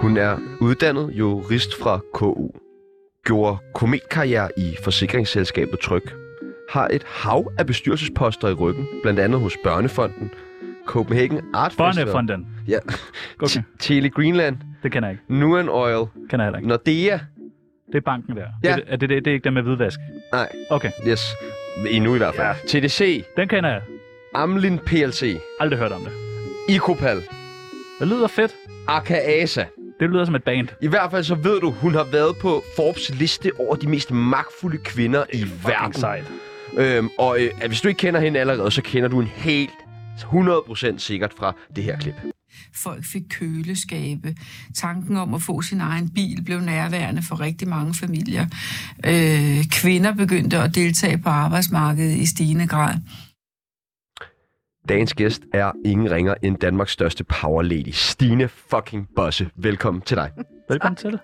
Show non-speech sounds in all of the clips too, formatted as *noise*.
Hun er uddannet jurist fra KU. Gjorde kometkarriere i forsikringsselskabet Tryg. Har et hav af bestyrelsesposter i ryggen, blandt andet hos Børnefonden, Copenhagen Art Festival, Børnefonden. Ja. Okay, Tele Greenland, det kender jeg ikke. Nuan Oil, Kender jeg heller ikke. Nordea. Det er banken der. Ja. Er, det, er det, det, det er ikke den med hvidvask? Nej, Okay, yes. Endnu i hvert fald. Ja. TDC, den kender jeg. Amlin PLC, Aldrig hørt om det. Icopal, Det lyder fedt. Arkaasa. Det lyder som et band. I hvert fald så ved du, hun har været på Forbes liste over de mest magtfulde kvinder i verden. Sejt. Øhm, og øh, hvis du ikke kender hende allerede, så kender du en helt 100% sikkert fra det her klip. Folk fik køleskabe. Tanken om at få sin egen bil blev nærværende for rigtig mange familier. Øh, kvinder begyndte at deltage på arbejdsmarkedet i stigende grad. Dagens gæst er ingen ringer end Danmarks største power lady, Stine fucking Bosse. Velkommen til dig. *laughs* Velkommen til.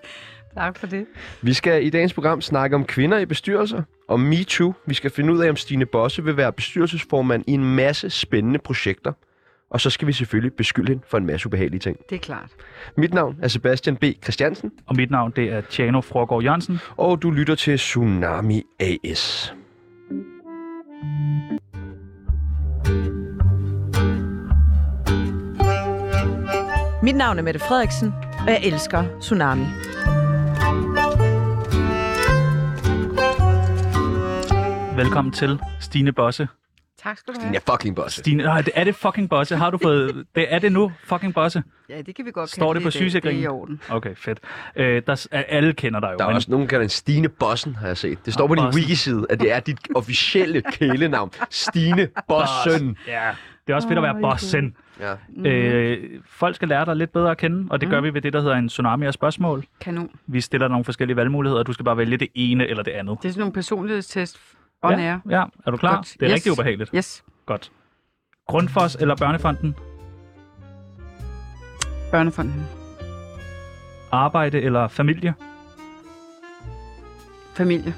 Tak for det. Vi skal i dagens program snakke om kvinder i bestyrelser, om MeToo. Vi skal finde ud af, om Stine Bosse vil være bestyrelsesformand i en masse spændende projekter. Og så skal vi selvfølgelig beskylde hende for en masse ubehagelige ting. Det er klart. Mit navn er Sebastian B. Christiansen, Og mit navn, det er Tjano Frogård Jørgensen. og du lytter til Tsunami AS. Mit navn er Mette Frederiksen, og jeg elsker Tsunami. Velkommen til Stine Bosse. Tak skal du Stine have. er fucking Bosse. Stine, nej, det er det fucking Bosse. Har du fået... Det er det nu, fucking Bosse? Ja, det kan vi godt Står det på dag. Det er sygesikringen? i orden. Okay, fedt. Øh, der, alle kender dig jo. Der er men- også nogen, der kalder en Stine Bossen, har jeg set. Det står på din Bossen. wiki-side, at det er dit officielle *laughs* kælenavn. Stine Bossen. Ja, det er også fedt at være bossen. Ja. Øh, folk skal lære dig lidt bedre at kende, og det gør vi ved det, der hedder en tsunami af spørgsmål. Kanon. Vi stiller nogle forskellige valgmuligheder, og du skal bare vælge det ene eller det andet. Det er sådan nogle personlighedstest on ja, air. ja, er du klar? Godt. Det er Yes. rigtig ubehageligt. Yes. Godt. Grundfos eller Børnefonden? Børnefonden. Arbejde eller familie? Familie.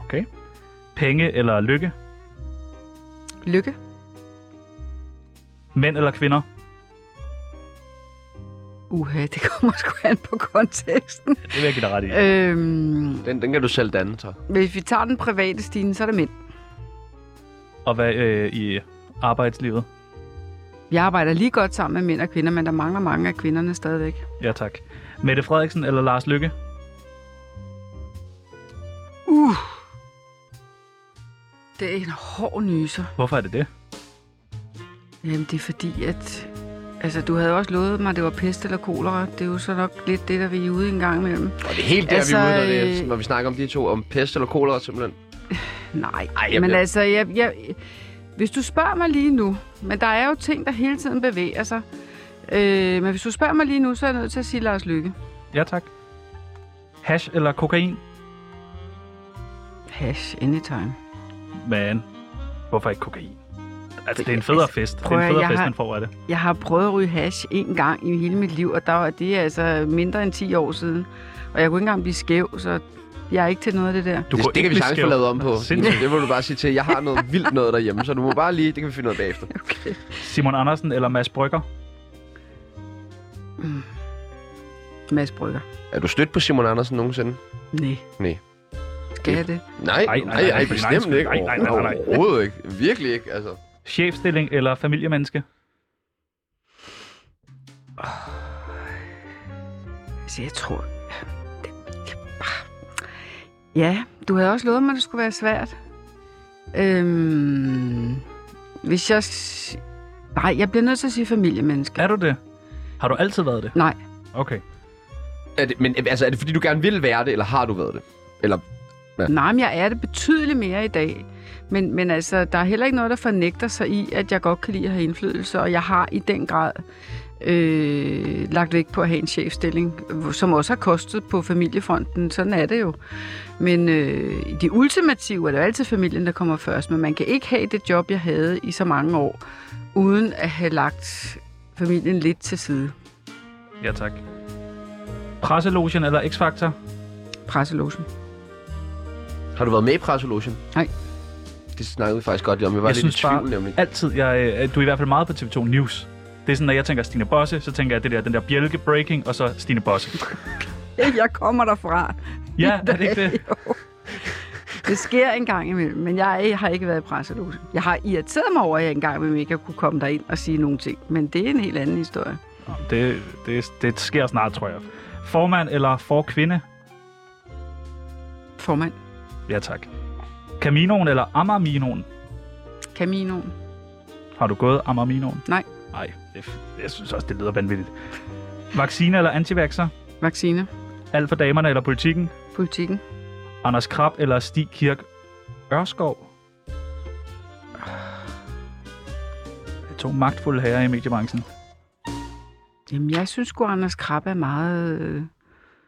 Okay. Penge eller lykke? Lykke. Mænd eller kvinder? Uha, det kommer sgu an på konteksten. Det vil jeg give dig ret i. Øhm, Den, den kan du selv danne, så. hvis vi tager den private stine, så er det mænd. Og hvad øh, i arbejdslivet? Vi arbejder lige godt sammen med mænd og kvinder, men der mangler mange af kvinderne stadigvæk. Ja, tak. Mette Frederiksen eller Lars Lykke? Uh. Det er en hård nyser. Hvorfor er det det? Jamen, det er fordi, at... Altså, du havde også lovet mig, at det var pest eller kolera. Det er jo så nok lidt det, der vi er ude en gang imellem. Og det er helt der, Altså, vi er ude, når, det, øh, når vi snakker om de to, om pest eller kolera, simpelthen. *sighs* Nej, Ej, jeg men bliver- altså, jeg, jeg, hvis du spørger mig lige nu, men der er jo ting, der hele tiden bevæger sig. Øh, men hvis du spørger mig lige nu, så er jeg nødt til at sige Lars Lykke. Ja, tak. Hash eller kokain? Hash, anytime. Men hvorfor ikke kokain? Altså, det er en federe Altså, fest. Det prøv er en federe jeg fest, har- man får af det. Jeg har prøvet at ryge hash en gang i hele mit liv, og der var, det er altså mindre end 10 år siden. Og jeg kunne ikke engang blive skæv, så jeg er ikke til noget af det der. Du det, det kan ikke vi sagtens få lavet om på. *laughs* Sindssygt. Det må du bare sige til. Jeg har noget vildt noget derhjemme, så du må bare lige... Det kan vi finde ud af bagefter. *laughs* Okay. Simon Andersen eller Mads Brygger? Mads Brygger. Er du stødt på Simon Andersen nogensinde? Nej. Nej. Skal jeg det? Nej, Ej, nej, nej, nej, nej, bestemt nej, ikke. nej, nej, nej, nej. Overhovedet ikke. Virkelig ikke, altså. Chefstilling eller familiemenneske? Altså, jeg tror... Ja, du havde også lovet mig, at det skulle være svært. Øhm, hvis jeg... Nej, jeg bliver nødt til at sige familiemenneske. Er du det? Har du altid været det? Nej, Okay. Er det, men altså, er det fordi, du gerne vil være det, eller har du været det? Eller, Ja. nej, men jeg er det betydeligt mere i dag. Men, men altså, der er heller ikke noget, der fornægter sig i, at jeg godt kan lide at have indflydelse, og jeg har i den grad øh, lagt vægt på at have en chefstilling, som også har kostet på familiefronten. Sådan er det jo. Men øh, de ultimative er det jo altid familien, der kommer først, men man kan ikke have det job, jeg havde i så mange år, uden at have lagt familien lidt til side. Ja, tak. Presselogen eller X-Factor? Presselogen. Har du været med i Presselogen? Nej. Det snakkede vi faktisk godt om. Jeg var Jeg lidt synes i tvivl, bare- nemlig. Altid. Jeg, øh, du er i hvert fald meget på TV2 News. Det er sådan, når jeg tænker Stine Bosse, så tænker jeg det der, den der bjælke breaking, og så Stine Bosse. *laughs* Jeg kommer derfra. *laughs* Ja, er det ikke det? *laughs* Jo. Det sker en gang imellem, men jeg har ikke været i presselogen. Jeg har irriteret mig over, at jeg engang imellem ikke kunne komme derind og sige nogle ting. Men det er en helt anden historie. Det, det, det sker snart, tror jeg. Formand eller for kvinde? Formand. Ja, tak. Caminoen eller Amarminoen? Caminoen. Har du gået Amarminoen? Nej. Nej, det, jeg synes også, det lyder vanvittigt. Vaccine eller antivaxer? Vaccine. Alt for damerne eller politikken? Politikken. Anders Krab eller Stig Kirk Ørskov? Det er to magtfulde herrer i mediebranchen. Jamen, jeg synes sgu, Anders Krabbe er meget... øh,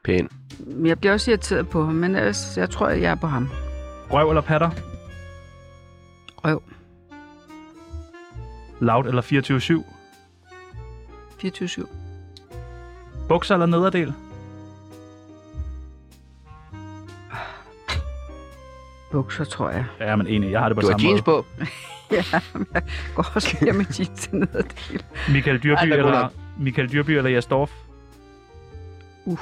Pæn. Men jeg bliver også irriteret på ham, men ellers, jeg tror, jeg er på ham. Røv eller patter? Røv. Loud eller 24-7? 24-7. Bukser eller nederdel? Bukser, tror jeg. Ja, men enig. Jeg har det på Du har samme jeans måde. på. *laughs* Ja, men jeg går også lige med jeans ned ad del. Michael Dyrby, Ej, er eller. Michael Dyrby eller Jes Dorf? Uh,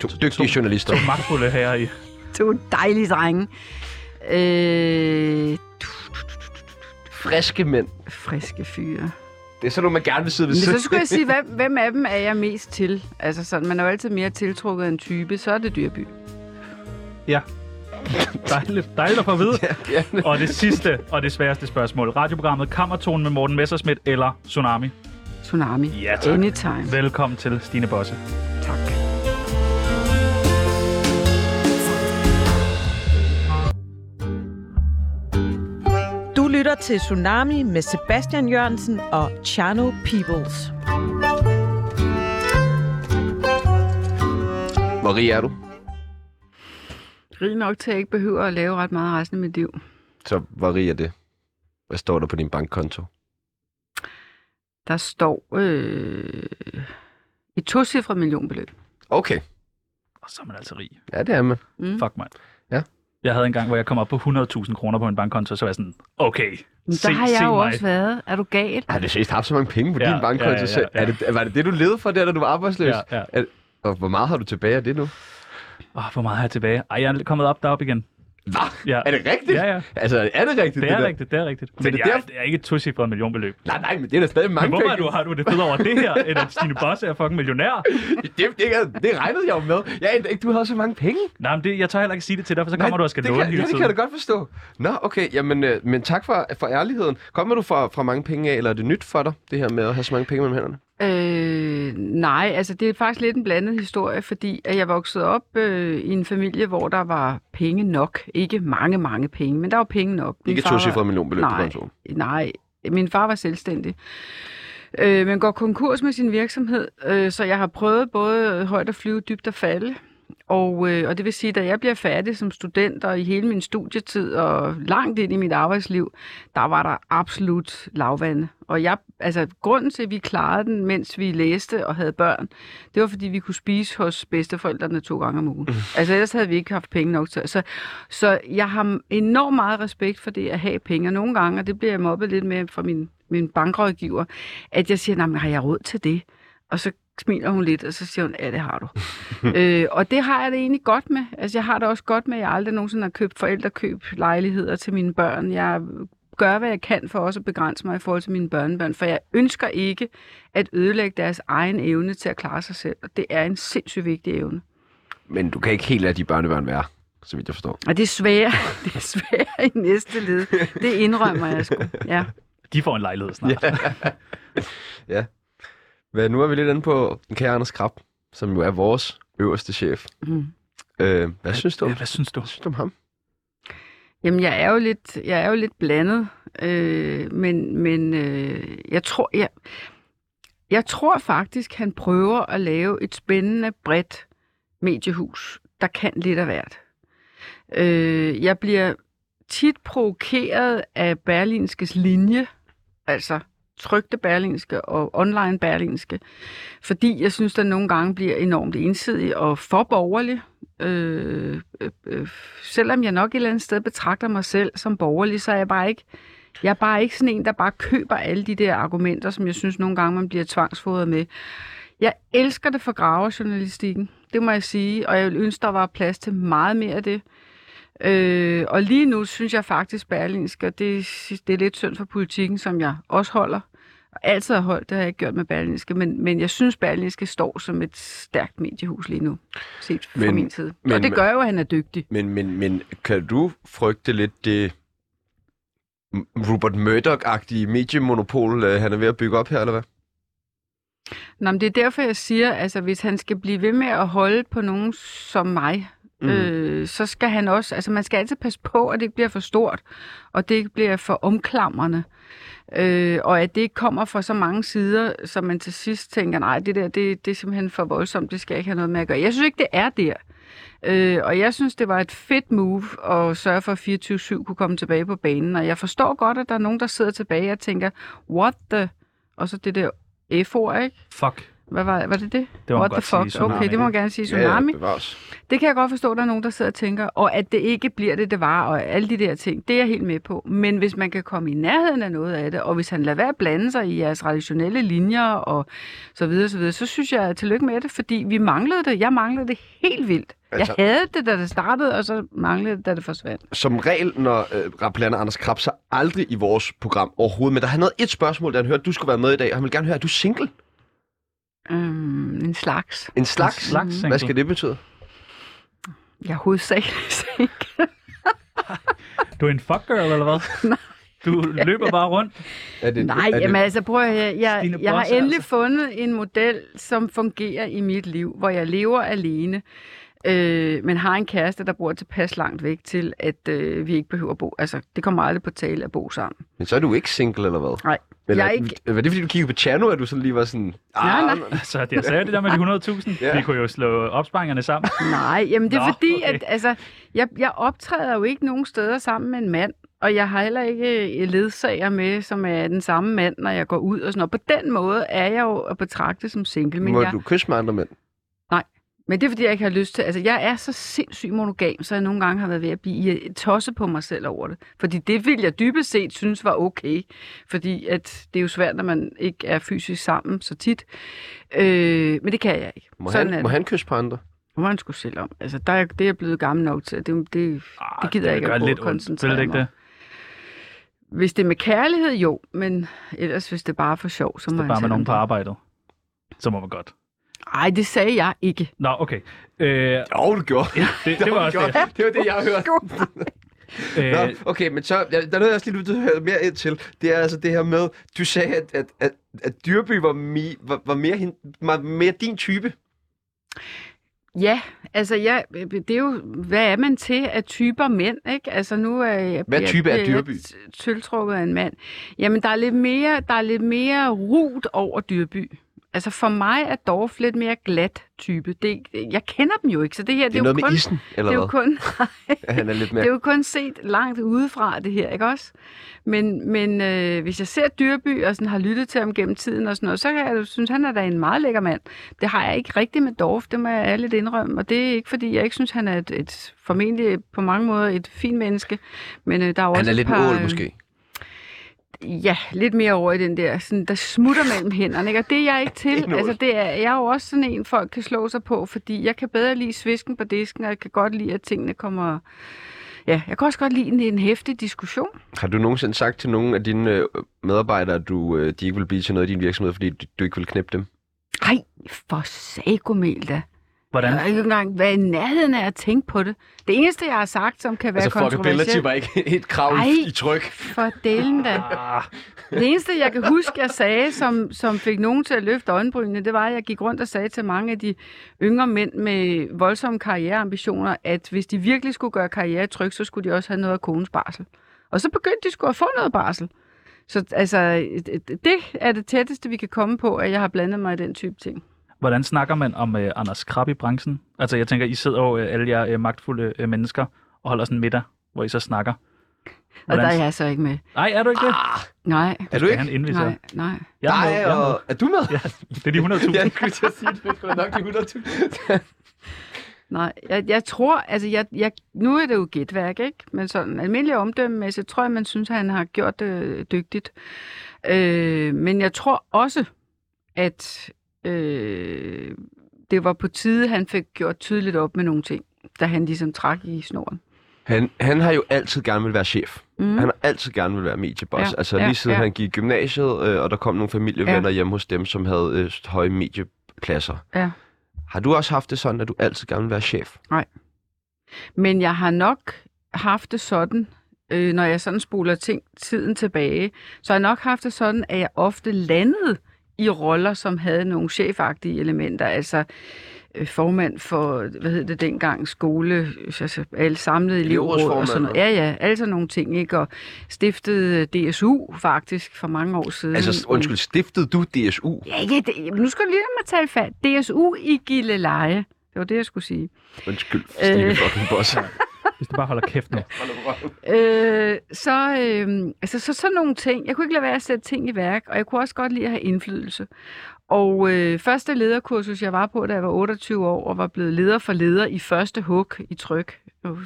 To dygtige journalister. To magtfulde herrer i. to dejlige drenge. Øh, Friske mænd. friske fyre. Det er sådan noget, man gerne vil sidde ved Men siden så skulle jeg sige, hvem, *laughs* hvem af dem er jeg mest til? Altså sådan, man er jo altid mere tiltrukket af en type, så er det Dyrby. Ja. Dejligt, dejligt at få at vide. *laughs* ja. Og det sidste og det sværeste spørgsmål. Radioprogrammet Kammertonen med Morten Messerschmidt eller Tsunami? Tsunami. Ja, tak. Anytime. Velkommen til Stine Bosse. Lytter til Tsunami med Sebastian Jørgensen og Chano Peoples. Hvor rig er du? Rig nok til, at jeg ikke behøver at lave ret meget resten af mit liv. Så hvor rig er det? Hvad står der på din bankkonto? Der står øh, et tocifret millionbeløb. Okay. Og så er man altså rig. Ja, det er man. Mm. Fuck mig. Ja. Jeg havde en gang, hvor jeg kom op på 100.000 kroner på min bankkonto, så var jeg sådan, okay, Men se, der har jeg se jo mig. også været. Er du gal? Har du seriøst haft så mange penge på Ja, din bankkonto? ja, ja, ja. Er det, var det det, du levede for der, da du var arbejdsløs? Ja, ja. Er, og hvor meget har du tilbage af det nu? Oh, hvor meget har jeg tilbage? Ej, jeg er kommet op derop igen. Hvad? Ja. Er det rigtigt? Ja, ja. Altså, er det rigtigt? Det er der? rigtigt, det er rigtigt. Men Men det jeg, er det er ikke et tocifret millionbeløb. Nej, nej, men det er da stadig mange Men hvorfor penge. du, har du det bedre over det her, end at Stine Bosse er fucking millionær? *laughs* Det, det, det, det regnede jeg jo med. Jeg anede ikke, du havde så mange penge. Nej, men det, jeg tør heller ikke sige det til dig, for så kommer Nej, du og skal det låne hele ja, det tiden. kan jeg da godt forstå. Nå, okay. Jamen, øh, men tak for, for ærligheden. Kommer du fra, fra mange penge af, eller er det nyt for dig, det her med at have så mange penge mellem hænderne? Øh, nej, altså det er faktisk lidt en blandet historie, fordi at jeg voksede op øh, i en familie, hvor der var penge nok. Ikke mange, mange penge, men der var penge nok. Min Ikke to cifrede millionbeløb på Nej. kontoen. Nej, min far var selvstændig. Øh, men går konkurs med sin virksomhed, øh, så jeg har prøvet både højt at flyve, dybt at falde. Og, øh, og det vil sige, at da jeg bliver færdig som student og i hele min studietid og langt ind i mit arbejdsliv, der var der absolut lavvande. Og jeg, altså, grunden til, at vi klarede den, mens vi læste og havde børn, det var, fordi vi kunne spise hos bedsteforældrene to gange om ugen. Altså, ellers havde vi ikke haft penge nok til. Så, så jeg har enormt meget respekt for det at have penge. Og nogle gange, og det bliver jeg mobbet lidt med fra min, min bankrådgiver, at jeg siger, "Nå, men har jeg råd til det? Og så smiler hun lidt, og så siger hun, ja, det har du. *laughs* øh, og det har jeg det egentlig godt med. Altså, jeg har det også godt med, at jeg aldrig nogensinde har købt forældrekøb lejligheder til mine børn. Jeg gør, hvad jeg kan for også at begrænse mig i forhold til mine børnebørn, for jeg ønsker ikke at ødelægge deres egen evne til at klare sig selv. Og det er en sindssygt vigtig evne. Men du kan ikke helt lade de børnebørn være, så vidt jeg forstår. Og det er svært, *laughs* det er svært i næste led. Det indrømmer jeg sgu. Ja. De får en lejlighed snart. *laughs* Ja. Hvad, nu er vi lidt inde på den kære Anders Krab, som jo er vores øverste chef. Mm. Øh, hvad synes du om, Ja, Hvad synes du? hvad synes du om ham? Jamen, jeg er jo lidt, jeg er jo lidt blandet, øh, men, men øh, jeg tror, jeg, jeg tror faktisk, han prøver at lave et spændende, bredt mediehus, der kan lidt af hvert. Øh, jeg bliver tit provokeret af Berlinskes linje, altså trygte berlingske og online berlingske, fordi jeg synes, der nogle gange bliver enormt ensidig og for borgerlig. Øh, øh, øh, selvom jeg nok et eller andet sted betragter mig selv som borgerlig, så er jeg bare ikke jeg er bare ikke sådan en, der bare køber alle de der argumenter, som jeg synes nogle gange, man bliver tvangsfodret med. Jeg elsker det for gravejournalistikken, det må jeg sige, og jeg vil ønske, der var plads til meget mere af det. Øh, og lige nu synes jeg faktisk, Berlingske, og det, det er lidt synd for politikken, som jeg også holder, altid har holdt, det har jeg ikke gjort med Berlingske, men, men jeg synes, Berlingske står som et stærkt mediehus lige nu, set fra Men- min side. men- og det gør jo, at han er dygtig. Men, men, men kan du frygte lidt det Rupert Murdoch-agtige mediemonopol, øh, han er ved at bygge op her, eller hvad? Nå, men det er derfor, jeg siger, altså hvis han skal blive ved med at holde på nogen som mig, Mm. øh, så skal han også, altså man skal altid passe på, at det ikke bliver for stort, og det ikke bliver for omklamrende, øh, og at det ikke kommer fra så mange sider, så man til sidst tænker, nej, det der, det, det er simpelthen for voldsomt, det skal jeg ikke have noget med at gøre. Jeg synes ikke, det er der. Øh, og jeg synes, det var et fedt move at sørge for, at 24-7 kunne komme tilbage på banen. Og jeg forstår godt, at der er nogen, der sidder tilbage og tænker, what the... Og så det der F-ord, ikke? Fuck. Hvad var, var det det? Det må What godt the fuck? sige, okay, det må man gerne sige. Tsunami. Ja, bevares. Det kan jeg godt forstå, at der er nogen, der sidder og tænker. Og at det ikke bliver det, det var, og alle de der ting, det er jeg helt med på. Men hvis man kan komme i nærheden af noget af det, og hvis han lader være at blande sig i jeres traditionelle linjer og så videre, så videre, så synes jeg, tillykke med det, fordi vi manglede det. Jeg manglede det helt vildt. Jeg Altså- havde det, da det startede, og så manglede det, da det forsvandt. Som regel, når øh, rappelander Anders Krabs, så aldrig i vores program overhovedet. Men der har noget et spørgsmål, da han hørte, at du skulle være med i dag, og han vil gerne høre, at du er single. Øhm, en slags. En slags? En slags Hvad skal det betyde? Jeg er hovedsageligt *laughs* single. *laughs* Du er en fuckgirl, eller hvad? *laughs* Du løber bare rundt. Er det, Nej, er jamen altså prøv at. Jeg, Stine jeg har endelig altså. fundet en model, som fungerer i mit liv, hvor jeg lever alene, øh, men har en kæreste, der bor tilpas langt væk til, at øh, vi ikke behøver at bo. Altså, det kommer aldrig på tale at bo sammen. Men så er du ikke single, eller hvad? Nej, Eller, jeg er ikke... Var det fordi, du kiggede på Chano, at du sådan lige var sådan... Nej, ah, nej. Altså, jeg sagde det der med de 100.000. Ja. Vi kunne jo slå opsparingerne sammen. Nej, jamen det er Nå, fordi, okay. at altså, jeg, jeg optræder jo ikke nogen steder sammen med en mand, og jeg har heller ikke øh, ledsager med, som er den samme mand, når jeg går ud og sådan noget. På den måde er jeg jo at betragte som single, men Må jeg... du kysse med andre mænd? Men det er, fordi jeg ikke har lyst til... Altså, jeg er så sindssygt monogam, så jeg nogle gange har været ved at blive tosset på mig selv over det. Fordi det vil jeg dybest set synes var okay. Fordi at det er jo svært, når man ikke er fysisk sammen så tit. Øh, men det kan jeg ikke. Må, Sådan er han, må det. han kysse på andre? Må han skulle selv om. Altså, der er, det er jeg blevet gammel nok til. Det, det, Ah, det gider jeg ikke at lidt ondt. koncentrere det mig det? Hvis det er med kærlighed, jo. Men ellers, hvis det er bare for sjov, så må Det er han bare med nogen på det. arbejdet. Så må man godt. Ej, det sagde jeg ikke. Nå, okay. Øh, Jo, du gjorde. *laughs* ja, det, det var også det. Det var det, jeg har hørt. *laughs* Øh, Nå, okay, men så, ja, der er noget, jeg også lige vil høre mere ind til. Det er altså det her med, du sagde, at, at, at, at Dyrby var, mi, var, var, mere, hin, var mere din type. Ja, altså jeg, det er jo, hvad er man til af typer mænd, ikke? Altså nu er jeg... Hvad jeg- type er Dyrby? Er tiltrukket af en mand. Jamen, der er lidt mere, der er lidt mere rut over Dyrby. Altså for mig er Dorf lidt mere glat type. Det, jeg kender dem jo ikke, så det her, Det er, jo noget med kun, isen, eller det er jo kun, *laughs* han er lidt det mere... er jo kun set langt udefra, det her, ikke også? Men, men øh, hvis jeg ser Dyrby og sådan har lyttet til ham gennem tiden og sådan noget, så kan jeg jo synes, han er da en meget lækker mand. Det har jeg ikke rigtigt med Dorf, det må jeg ærligt indrømme. Og det er ikke, fordi jeg ikke synes, han er et, et formentlig på mange måder et fint menneske. Men øh, der er jo Han også er lidt en par, ål, måske. Ja, lidt mere over i den der, sådan, der smutter mellem hænderne. Ikke? Og det er jeg ikke *laughs* til. Ål. altså, det er, jeg er jo også sådan en, folk kan slå sig på, fordi jeg kan bedre lide svisken på disken, og jeg kan godt lide, at tingene kommer... Ja, jeg kan også godt lide en, en hæftig diskussion. Har du nogensinde sagt til nogle af dine øh, medarbejdere, at du, øh, de ikke vil blive til noget i din virksomhed, fordi du, du ikke vil knæppe dem? Ej, for sagomel da. Hvordan? Jeg har ikke engang været i nærheden af at tænke på det. Det eneste, jeg har sagt, som kan være Altså, kontroversielt... var ikke *laughs* et krav Ej. i tryk. For delen da. Ah, Det eneste, jeg kan huske, jeg sagde, som, som fik nogen til at løfte øjenbrynene, det var, at jeg gik rundt og sagde til mange af de yngre mænd med voldsomme karriereambitioner, at hvis de virkelig skulle gøre karriere tryg, så skulle de også have noget af konens barsel. Og så begyndte de skulle at få noget barsel. Så altså, det er det tætteste, vi kan komme på, at jeg har blandet mig i den type ting. Hvordan snakker man om øh, Anders Krab i branchen? Altså, jeg tænker, I sidder jo øh, alle jer øh, magtfulde øh, mennesker og holder sådan en middag, hvor I så snakker. Og der Hvordan- er jeg så ikke med. Nej, er du ikke det? Nej, Er du ikke? han invitere? nej, nej. Jeg er med, Nej, jeg er med. Er du med? Ja, det er de 100.000. *laughs* Ja, jeg skulle til at sige, det er nok de 100.000. *laughs* Nej, jeg, jeg tror, altså jeg, jeg, nu er det jo gætværk, ikke? Men sådan almindelig omdømmemæssigt tror jeg, man synes, at han har gjort det dygtigt. Øh, men jeg tror også, at øh, det var på tide, han fik gjort tydeligt op med nogle ting, da han ligesom trak i snoren. Han, han har jo altid gerne vil være chef. Mm. Han har altid gerne vil være medieboss. Ja, altså ja, lige siden ja. han gik i gymnasiet, øh, og der kom nogle familievenner Ja. hjemme hos dem, som havde øh, høje mediepladser. Ja. Har du også haft det sådan, at du altid gerne vil være chef? Men jeg har nok haft det sådan, øh, når jeg sådan spoler ting tiden tilbage, så har jeg nok haft det sådan, at jeg ofte landede i roller, som havde nogle chefagtige elementer, altså øh, formand for, hvad hed det dengang, skole, altså alle samlede elevråd og sådan noget. Ja, ja, sådan nogle ting, ikke? Og stiftede DSU faktisk for mange år siden. Altså, undskyld, stiftede du DSU? Ja, ikke, det, nu skal du lige mig tale fat. DSU i Gilleleje. Det var det, jeg skulle sige. Undskyld, Stine Øh. fucking boss. *laughs* Hvis du bare holder kæft nu. *laughs* Øh, så, øh, altså, så sådan nogle ting. Jeg kunne ikke lade være at sætte ting i værk, og jeg kunne også godt lide at have indflydelse. Og øh, første lederkursus, jeg var på, da jeg var 28 år, og var blevet leder for leder i første hug i tryk, det var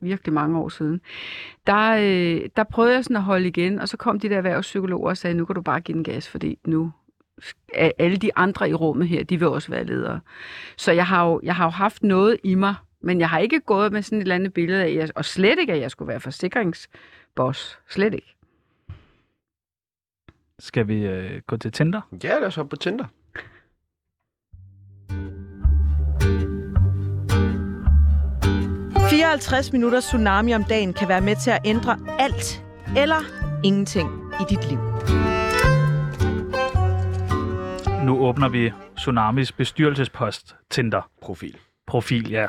virkelig mange år siden, der, øh, der prøvede jeg sådan at holde igen, og så kom de der erhvervspsykologer og sagde, nu kan du bare give den gas, fordi nu er alle de andre i rummet her, de vil også være ledere. Så jeg har jo, jeg har jo haft noget i mig, men jeg har ikke gået med sådan et eller andet billede af, jeg, og slet ikke, at jeg skulle være forsikringsboss. Slet ikke. Skal vi øh, gå til Tinder? Ja, lad os hoppe på Tinder. – 54 minutter tsunami om dagen kan være med til at ændre alt eller ingenting i dit liv. Nu åbner vi Tsunamis bestyrelsespost Tinder. Profil. Profil, ja.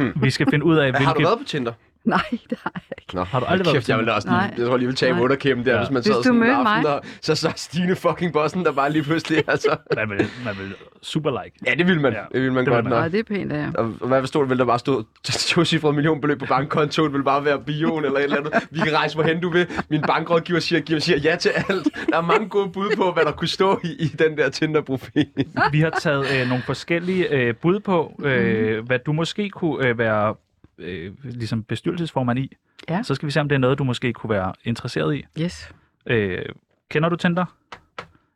Hmm. Vi skal finde ud af, Har du hvilke... været på Tinder? *laughs* Nej, det har jeg ikke. Nå, Har du aldrig været kæft, på jeg ville også lige, jeg tror lige, vil tage Nej. underkæmpen der, Ja. hvis man Hvis sad du sådan en aften, mig. og så så Stine fucking bossen, der bare lige pludselig, *laughs* altså. Man vil, man vil super like. Ja, det ville man. Ja, Det ville man det godt nok. Nej, det er pænt jer. Og og hvad stod der? Vil der bare stå *laughs* to cifrede millionbeløb på bankkontoen? Vil bare være bion eller et eller andet? Vi kan rejse hvorhen du vil. Min bankrådgiver siger, giver, siger ja til alt. Der er mange gode bud på, hvad der kunne stå i, i den der Tinder-profil. Vi har taget øh, nogle forskellige øh, bud på, øh, hvad du måske kunne øh, være øh, ligesom bestyrelsesformand i. Ja. Så skal vi se, om det er noget, du måske kunne være interesseret i. Yes. Øh, kender du Tinder?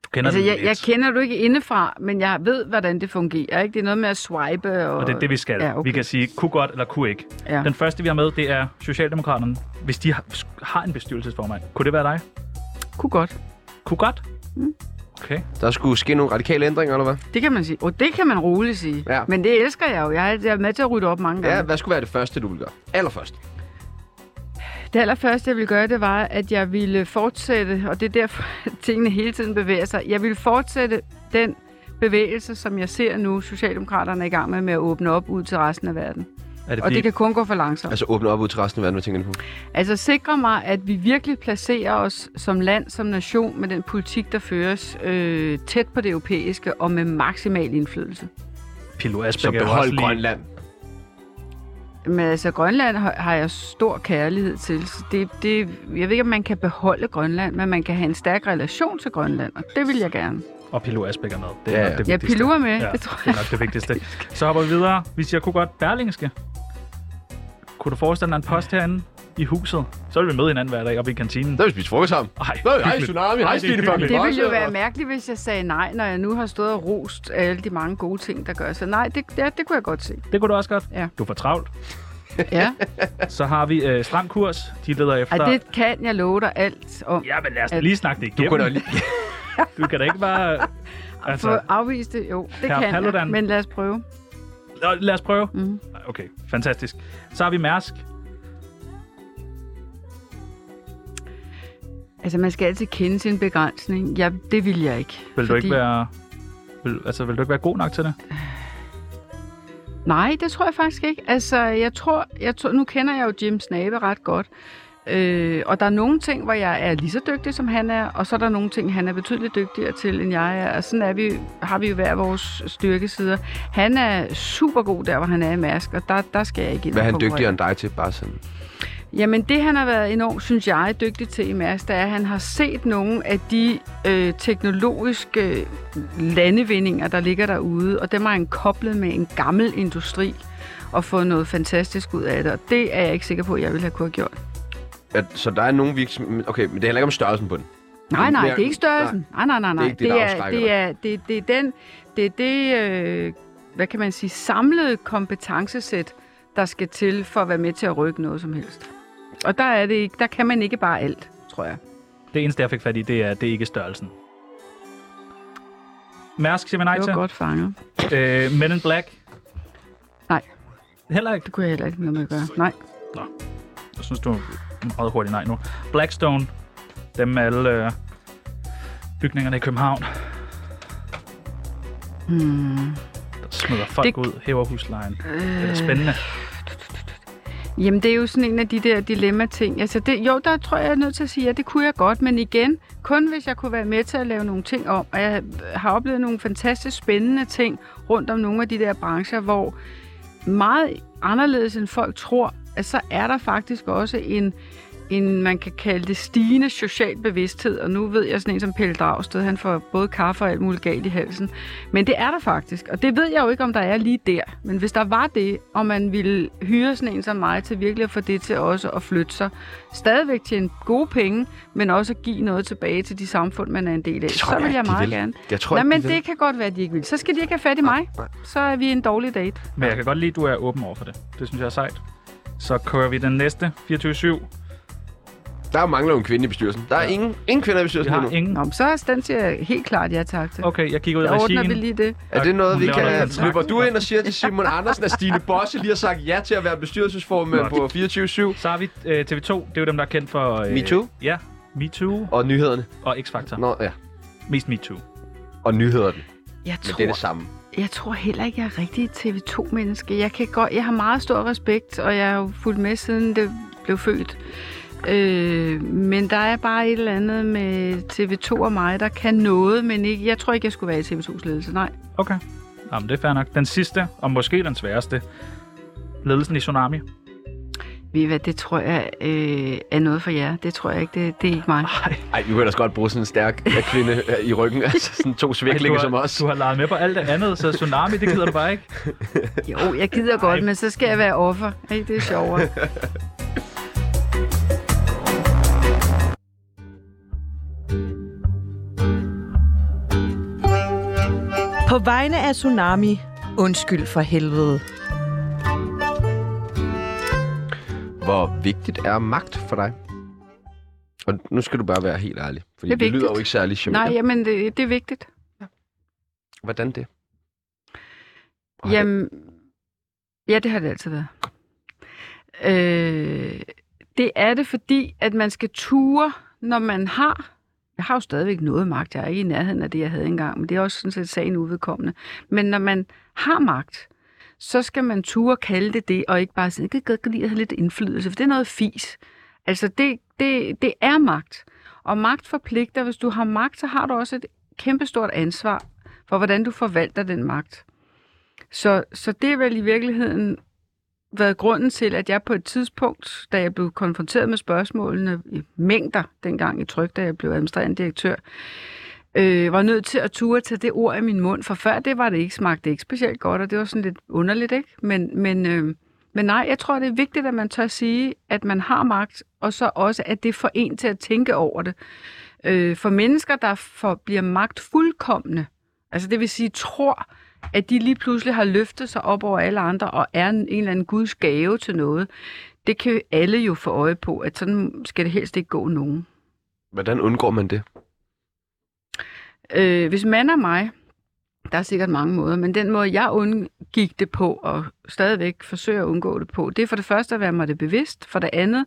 Du kender Altså, jeg, jeg kender du ikke indefra, men jeg ved, hvordan det fungerer. Ikke? Det er noget med at swipe. Og, Og det er det, vi skal. Ja, okay. Vi kan sige, kunne godt eller kunne ikke. Ja. Den første, vi har med, det er Socialdemokraterne. Hvis de har, har en bestyrelsesformand, kunne det være dig? Kunne godt. Kunne godt? Mm. Okay. Der skulle ske nogle radikale ændringer, eller hvad? Det kan man sige. Og det kan man roligt sige. Ja. Men det elsker jeg jo. Jeg er, jeg er med til at rydde op mange gange. Ja, hvad skulle være det første, du ville gøre? Allerførst. Det allerførste, jeg ville gøre, det var, at jeg ville fortsætte, og det er derfor, at *laughs* tingene hele tiden bevæger sig. Jeg ville fortsætte den bevægelse, som jeg ser nu, Socialdemokraterne er i gang med, med at åbne op ud til resten af verden. Er det Og fordi, det kan kun gå for langsomt. Altså åbne op ud til resten af verden, hvad tænker du på? Altså sikre mig, at vi virkelig placerer os som land, som nation, med den politik, der føres øh, tæt på det europæiske og med maksimal indflydelse. Pilo Så Asbæk også behold lige... Grønland. Men altså, Grønland har, jeg stor kærlighed til. Så det, det, jeg ved ikke, om man kan beholde Grønland, men man kan have en stærk relation til Grønland, og det vil jeg gerne. Og Pilo Asbæk er med. Det er Ja, nok ja. det Ja, vigtigste. Pilou er med, Ja, det tror det er nok det vigtigste. Så hopper vi videre. Hvis jeg kunne godt Berlingske. Kunne du forestille dig en post herinde i huset? Så vil vi møde hinanden hver dag oppe i kantinen. Så har vi spist frokost sammen. Ej, Nå, hej hyggeligt. Tsunami, Ej, hej det er Det ville jo være mærkeligt, hvis jeg sagde nej, når jeg nu har stået og rost alle de mange gode ting, der gør. Så nej, det, ja, det kunne jeg godt se. Det kunne du også godt. Ja. Du er for travlt. Ja, *laughs* Så har vi øh, Stram Kurs. De leder efter... Ej, det kan jeg love dig alt om. Ja, men lad os At- lige snakke det Du igennem. kunne da lige... *laughs* Du kan da ikke bare... Få Altså, afvist det, jo, det kan Paludan. jeg, men lad os prøve. Nå, lad os prøve. Mm. Okay, fantastisk. Så har vi Mærsk. Altså, man skal altid kende sin begrænsning. Ja, det vil jeg ikke. Vil du ikke være... Vil, altså, vil du ikke være god nok til det? Nej, det tror jeg faktisk ikke. Altså, jeg tror, jeg tror, nu kender jeg jo Jim Snabe ret godt. Øh, og der er nogle ting, hvor jeg er lige så dygtig, som han er, og så er der nogle ting, han er betydeligt dygtigere til, end jeg er. Og sådan er vi, har vi jo hver vores styrkesider. Han er super god der, hvor han er i Mærsk, og der, der skal jeg ikke ind Hvad er han dygtigere end dig til? Bare sådan. Jamen det, han har været enormt, synes jeg, dygtig til i Mærsk, det er, at han har set nogle af de øh, teknologiske landevindinger, der ligger derude, og dem har han koblet med en gammel industri og fået noget fantastisk ud af det, og det er jeg ikke sikker på, at jeg ville have kunne have gjort. At, så der er nogle virksomheder... Okay, men det handler ikke om størrelsen på den. Nej, nej, det er ikke størrelsen. Nej, nej, nej, nej. Det er ikke det, der det, er, det, er, det, det er den, det er det, øh, hvad kan man sige, samlede kompetencesæt, der skal til for at være med til at rykke noget som helst. Og der, er det ikke, der kan man ikke bare alt, tror jeg. Det eneste, jeg fik fat i, det er, det er ikke størrelsen. Mærsk siger vi nej Det til. var godt fanget. Øh, Men in Black. Nej. Heller ikke. Det kunne jeg heller ikke noget med at gøre. Nej. Jeg synes, du meget hurtigt nej nu. Blackstone. Dem med alle øh, bygningerne i København. Hmm. Der smider folk Det- ud, hæver huslejen. Det er Øh, spændende. Jamen, det er jo sådan en af de der dilemma-ting. Altså, det, jo, der tror jeg, jeg er nødt til at sige, at det kunne jeg godt, men igen, kun hvis jeg kunne være med til at lave nogle ting om. Og jeg har oplevet nogle fantastisk spændende ting rundt om nogle af de der brancher, hvor meget anderledes end folk tror, at så er der faktisk også en, en, man kan kalde det stigende social bevidsthed, og nu ved jeg sådan en som Pelle Dragsted, han får både kaffe og alt muligt galt i halsen. Men det er der faktisk, og det ved jeg jo ikke, om der er lige der. Men hvis der var det, og man ville hyre sådan en som mig til virkelig at få det til også at flytte sig, stadigvæk tjene gode penge, men også at give noget tilbage til de samfund, man er en del af, Det tror så jeg vil jeg meget vil. gerne. Jeg tror Nej, men de vil. det kan godt være, at de ikke vil. Så skal de ikke have fat i mig. nej. Så er vi en dårlig date. Men jeg kan godt lide, at du er åben over for det. Det synes jeg er sejt. Så kører vi den næste 24-7. Der mangler jo en kvinde i bestyrelsen. Der er ingen, ingen kvinder i Vi bestyrelsen har endnu. ingen. Nå, men så er den siger jeg helt klart ja tak til. Okay, jeg kigger ud Der af ordner vi regien. lige det. Er det noget, Hun vi laver noget kan... kontrakt. Løber du ind og siger til Simon Andersen, at Stine Bosse lige har sagt ja til at være bestyrelsesformand på 24-7 Så har vi øh, TV2. Det er jo dem, der er kendt for... Øh, MeToo? Ja, MeToo og nyhederne? og X-Factor. Nå, ja. Mest MeToo. Og nyhederne. Jeg Men det er det samme jeg tror heller ikke, jeg er rigtig TV2-menneske. Jeg, kan godt, jeg har meget stor respekt, og jeg har jo fulgt med, siden det blev født. Øh, men der er bare et eller andet med TV2 og mig, der kan noget, men ikke, jeg tror ikke, jeg skulle være i TV2's ledelse. Nej. Okay. Jamen, det er fair nok. Den sidste, og måske den sværeste. Ledelsen i Tsunami. Ved I hvad, det tror jeg øh, er noget for jer. Det tror jeg ikke, det, det er ikke mig. Ej, vi kunne ellers godt bruge sådan en stærk øh, kvinde øh, i ryggen. *laughs* Altså sådan to svæklinge du, som os. du har leget med på alt det andet, så Tsunami, det gider du bare ikke. *laughs* Jo, jeg gider godt, men så skal jeg være offer. Ikke? Det er sjovere. På vegne af Tsunami, undskyld for helvede. Hvor vigtigt er magt for dig? Og nu skal du bare være helt ærlig. Fordi Det det, lyder jo ikke særlig Nej, charmerende. jamen, det, det er vigtigt. Hvordan det? Og Jamen, ja, det har det altid været. Øh, det er det, fordi at man skal ture, når man har... Jeg har jo stadigvæk noget magt. Jeg er ikke i nærheden af det, jeg havde engang, men det er også sådan set sagen uvedkommende. Men når man har magt, så skal man turde kalde det det, og ikke bare sige, jeg kan godt lide at have lidt indflydelse, for det er noget fis. Altså, det, det, det er magt. Og magt forpligter. Hvis du har magt, så har du også et kæmpestort ansvar for, hvordan du forvalter den magt. Så, så det er vel i virkeligheden været grunden til, at jeg på et tidspunkt, da jeg blev konfronteret med spørgsmålene i mængder dengang i tryk, da jeg blev administrerende direktør, øh, øh, var nødt til at ture tage det ord i min mund, for før det var det ikke, smagte det ikke specielt godt, og det var sådan lidt underligt, ikke? Men, men, øh, men nej, jeg tror, det er vigtigt, at man tør sige, at man har magt, og så også, at det får en til at tænke over det. Øh, for mennesker, der får, bliver magt fuldkommende, altså det vil sige, tror, at de lige pludselig har løftet sig op over alle andre og er en, en eller anden guds gave til noget, det kan alle jo få øje på, at sådan skal det helst ikke gå nogen. Hvordan undgår man det? Øh, hvis man er mig, der er sikkert mange måder, men den måde, jeg undgik det på, og stadigvæk forsøger at undgå det på, det er for det første at være mig det bevidst. For det andet,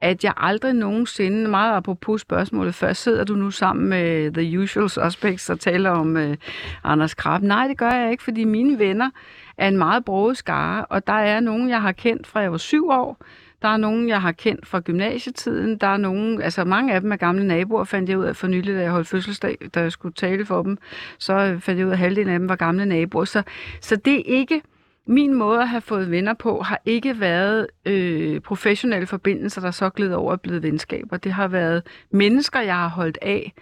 at jeg aldrig nogensinde, meget apropos spørgsmålet før, sidder du nu sammen med The Usual Suspects og taler om øh, Anders Krab? Nej, det gør jeg ikke, fordi mine venner er en meget broget skare, og der er nogen, jeg har kendt fra jeg var syv år, der er nogen, jeg har kendt fra gymnasietiden. Der er nogen, altså mange af dem er gamle naboer, fandt jeg ud af for nylig, da jeg holdt fødselsdag, da jeg skulle tale for dem. Så fandt jeg ud af, at halvdelen af dem var gamle naboer. Så, så det er ikke, min måde at have fået venner på, har ikke været øh, professionelle forbindelser, der så glider over og blevet venskaber. Det har været mennesker, jeg har holdt af.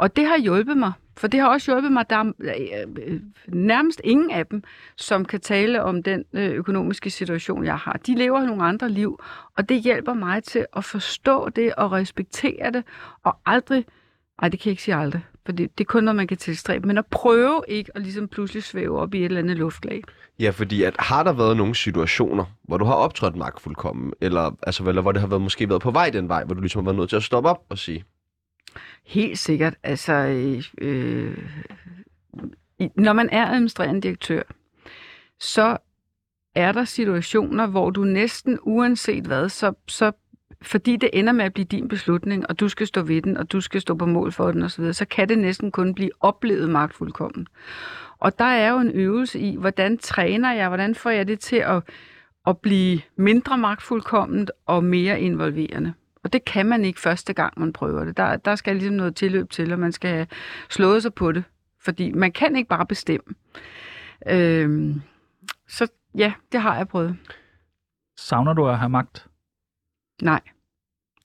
Og det har hjulpet mig. For det har også hjulpet mig. Der er øh, øh, nærmest ingen af dem, som kan tale om den øh, økonomiske situation, jeg har. De lever nogle andre liv, og det hjælper mig til at forstå det og respektere det, og aldrig, nej, det kan jeg ikke sige aldrig, for det, det er kun noget, man kan tilstræbe, men at prøve ikke at ligesom pludselig svæve op i et eller andet luftlag. Ja, fordi at, har der været nogle situationer, hvor du har optrådt magtfuldkommen, eller, altså, eller hvor det har været, måske været på vej den vej, hvor du ligesom har været nødt til at stoppe op og sige, Helt sikkert. Altså, øh, øh når man er administrerende direktør, så er der situationer, hvor du næsten uanset hvad, så, så fordi det ender med at blive din beslutning, og du skal stå ved den, og du skal stå på mål for den osv., så kan det næsten kun blive oplevet magtfuldkommen. Og der er jo en øvelse i, hvordan træner jeg, hvordan får jeg det til at, at blive mindre magtfuldkomment og mere involverende. Og det kan man ikke første gang, man prøver det. Der, der skal ligesom noget tilløb til, og man skal have slået sig på det. Fordi man kan ikke bare bestemme. Øhm, så ja, det har jeg prøvet. Savner du at have magt? Nej,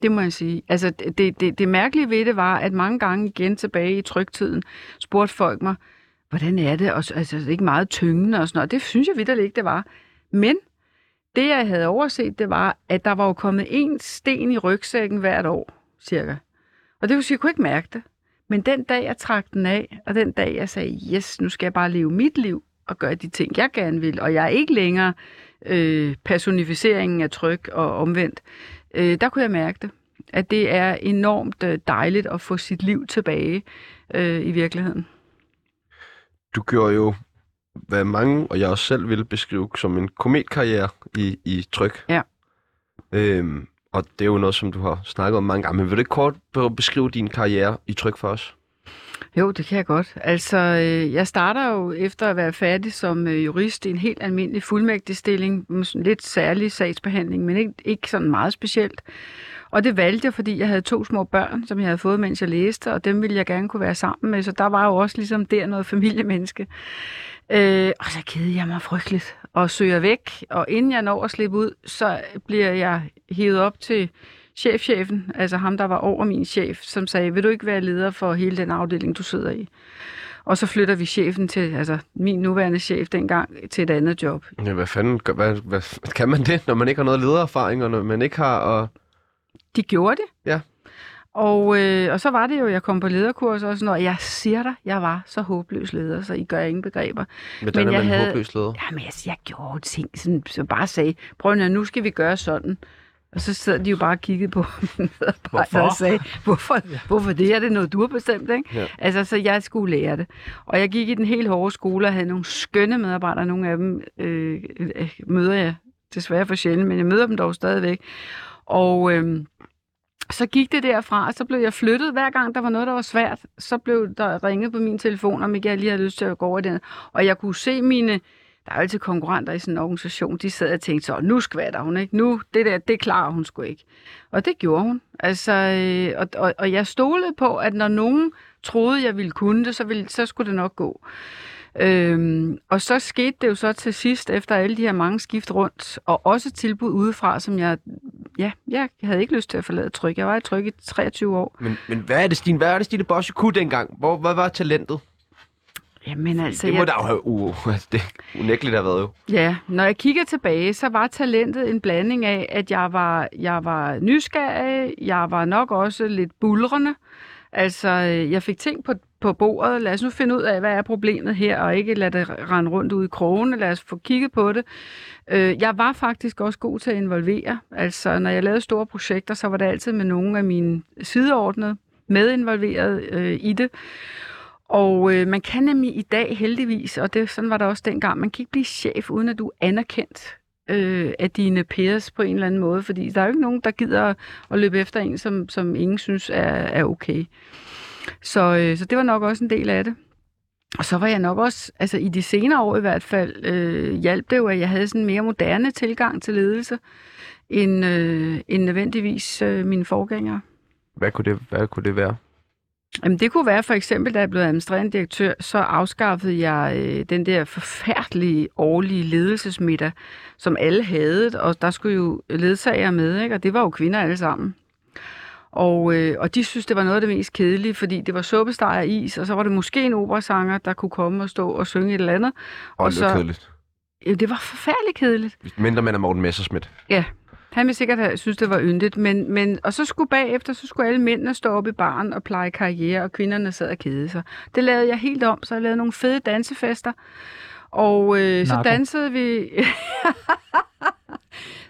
det må jeg sige. Altså, det, det, det, mærkelige ved det var, at mange gange igen tilbage i trygtiden, spurgte folk mig, hvordan er det? Og, så- altså, det er ikke meget tyngende og sådan noget. Det synes jeg vidt ikke, det var. Men det, jeg havde overset, det var, at der var jo kommet en sten i rygsækken hvert år, cirka. Og det vil sige, jeg kunne ikke mærke det. Men den dag, jeg trak den af, og den dag, jeg sagde, yes, nu skal jeg bare leve mit liv og gøre de ting, jeg gerne vil, og jeg er ikke længere øh, personificeringen af tryk og omvendt, øh, der kunne jeg mærke det. At det er enormt øh, dejligt at få sit liv tilbage øh, i virkeligheden. du gjorde jo, hvad mange, og jeg også selv ville beskrive som en kometkarriere i, i tryk. Ja. Øhm, og det er jo noget, som du har snakket om mange gange. Men vil du ikke kort be- beskrive din karriere i tryk for os? Jo, det kan jeg godt. Altså, øh, jeg starter jo efter at være færdig som øh, jurist i en helt almindelig fuldmægtig stilling, med sådan lidt særlig sagsbehandling, men ikke, ikke sådan meget specielt. Og det valgte jeg, fordi jeg havde to små børn, som jeg havde fået, mens jeg læste, og dem ville jeg gerne kunne være sammen med, så der var jo også ligesom der noget familiemenneske. Øh, og så kedede jeg mig frygteligt og søger væk, og inden jeg når at slippe ud, så bliver jeg hævet op til chefchefen, altså ham, der var over min chef, som sagde, vil du ikke være leder for hele den afdeling, du sidder i? Og så flytter vi chefen til, altså min nuværende chef dengang, til et andet job. Ja, hvad fanden, hvad, hvad, kan man det, når man ikke har noget ledererfaring, og når man ikke har... Og... De gjorde det. Ja. Og, øh, og så var det jo, jeg kom på lederkurs og sådan noget. Jeg siger dig, jeg var så håbløs leder, så I gør ingen begreber. Hvordan Men er jeg man havde- håbløs leder? Jamen, jeg, jeg gjorde ting, sådan, så bare sagde, prøv nu, nu skal vi gøre sådan. Og så sad de jo bare og kiggede på *laughs* medarbejdere Hvorfor? og sagde, hvorfor, hvorfor det? Er det noget, du har bestemt, ikke? Ja. Altså, så jeg skulle lære det. Og jeg gik i den helt hårde skole og havde nogle skønne medarbejdere. Nogle af dem øh, øh, møder jeg desværre for sjældent, men jeg møder dem dog stadigvæk. Og øh, så gik det derfra, og så blev jeg flyttet. Hver gang der var noget, der var svært, så blev der ringet på min telefon, om ikke jeg lige havde lyst til at gå over den. Og jeg kunne se mine der er altid konkurrenter i sådan en organisation, de sad og tænkte så, nu skvatter hun, ikke? Nu, det der, det klarer hun sgu ikke. Og det gjorde hun. Altså, øh, og, og, og jeg stolede på, at når nogen troede, jeg ville kunne det, så, ville, så skulle det nok gå. Øhm, og så skete det jo så til sidst, efter alle de her mange skift rundt, og også tilbud udefra, som jeg, ja, jeg havde ikke lyst til at forlade tryk. Jeg var i tryk i 23 år. Men, men hvad er det, Stine? Hvad er det, Stine Bosch kunne dengang? Hvor, hvad var talentet? Jamen altså, det må jeg, der jo have uh, det unægteligt have været jo. Ja, når jeg kigger tilbage, så var talentet en blanding af, at jeg var, jeg var nysgerrig, jeg var nok også lidt bulrende. Altså, øh, jeg fik ting på, på bordet. Lad os nu finde ud af, hvad er problemet her, og ikke lade det rende rundt ud i krogene. Lad os få kigget på det. Øh, Jeg var faktisk også god til at involvere. Altså, når jeg lavede store projekter, så var det altid med nogle af mine sideordnede medinvolveret øh, i det. Og øh, man kan nemlig i dag heldigvis, og det, sådan var det også dengang, man kan ikke blive chef, uden at du er anerkendt øh, af dine peers på en eller anden måde, fordi der er jo ikke nogen, der gider at løbe efter en, som, som ingen synes er, er okay. Så, øh, så det var nok også en del af det. Og så var jeg nok også, altså i de senere år i hvert fald, øh, hjalp det jo, at jeg havde sådan en mere moderne tilgang til ledelse, end, øh, end nødvendigvis øh, mine forgængere. Hvad kunne det, hvad kunne det være? Jamen, det kunne være for eksempel, da jeg blev administrerende direktør, så afskaffede jeg øh, den der forfærdelige årlige ledelsesmiddag, som alle havde, og der skulle jo ledsager med, ikke? og det var jo kvinder alle sammen. Og, øh, og de synes, det var noget af det mest kedelige, fordi det var suppesteg og is, og så var det måske en operasanger, der kunne komme og stå og synge et eller andet. Og, og det var så- kedeligt. Ja, det var forfærdeligt kedeligt. Mindre man er Morten Messerschmidt. Ja, han ville sikkert have synes, det var yndigt, men, men, og så skulle bagefter, så skulle alle mændene stå op i baren og pleje karriere, og kvinderne sad og kede sig. Det lavede jeg helt om, så jeg lavede nogle fede dansefester, og øh, så dansede vi... *laughs*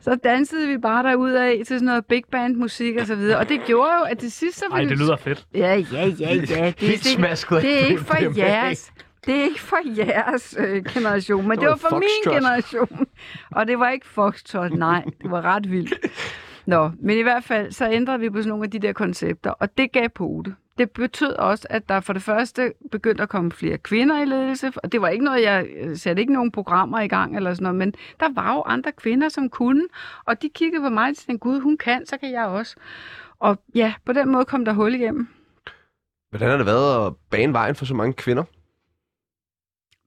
så dansede vi bare derudad til sådan noget big band musik og så videre. Og det gjorde jo, at til sidst så Ej, det lyder fedt. Ja, ja, ja, ja. Det, er Helt smasket af det er ikke for jeres. Det er ikke for jeres øh, generation, men Det det var for min generation. Og det var ikke foxtrot, nej. Det var ret vildt. Nå, men i hvert fald, så ændrede vi på sådan nogle af de der koncepter, og det gav pote. Det betød også, at der for det første begyndte at komme flere kvinder i ledelse, og det var ikke noget, jeg øh, satte ikke nogen programmer i gang eller sådan noget, men der var jo andre kvinder, som kunne, og de kiggede på mig og tænkte, gud, hun kan, så kan jeg også. Og ja, på den måde kom der hul igennem. Hvordan har det været at bane vejen for så mange kvinder?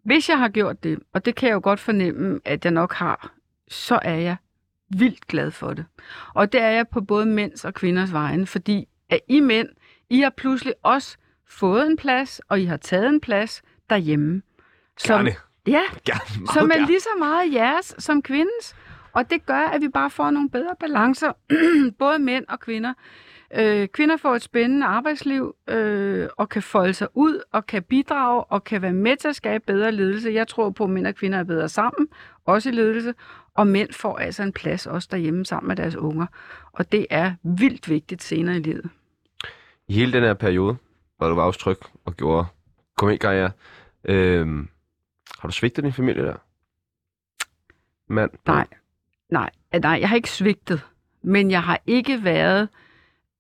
Hvis jeg har gjort det, og det kan jeg jo godt fornemme, at jeg nok har, så er jeg vildt glad for det. Og det er jeg på både mænds og kvinders vegne, fordi at I mænd, I har pludselig også fået en plads, og I har taget en plads derhjemme. Som, Gerne. ja, Gerne. Som er gerne. lige så meget jeres som kvindens. Og det gør, at vi bare får nogle bedre balancer, *clears throat* både mænd og kvinder. Øh, kvinder får et spændende arbejdsliv øh, og kan folde sig ud og kan bidrage og kan være med til at skabe bedre ledelse. Jeg tror på, at mænd og kvinder er bedre sammen, også i ledelse. Og mænd får altså en plads også derhjemme sammen med deres unger. Og det er vildt vigtigt senere i livet. I hele den her periode, hvor du var aftryk og gjorde komikkarriere, øhm, har du svigtet din familie der? Mand? Nej, nej, nej, jeg har ikke svigtet, men jeg har ikke været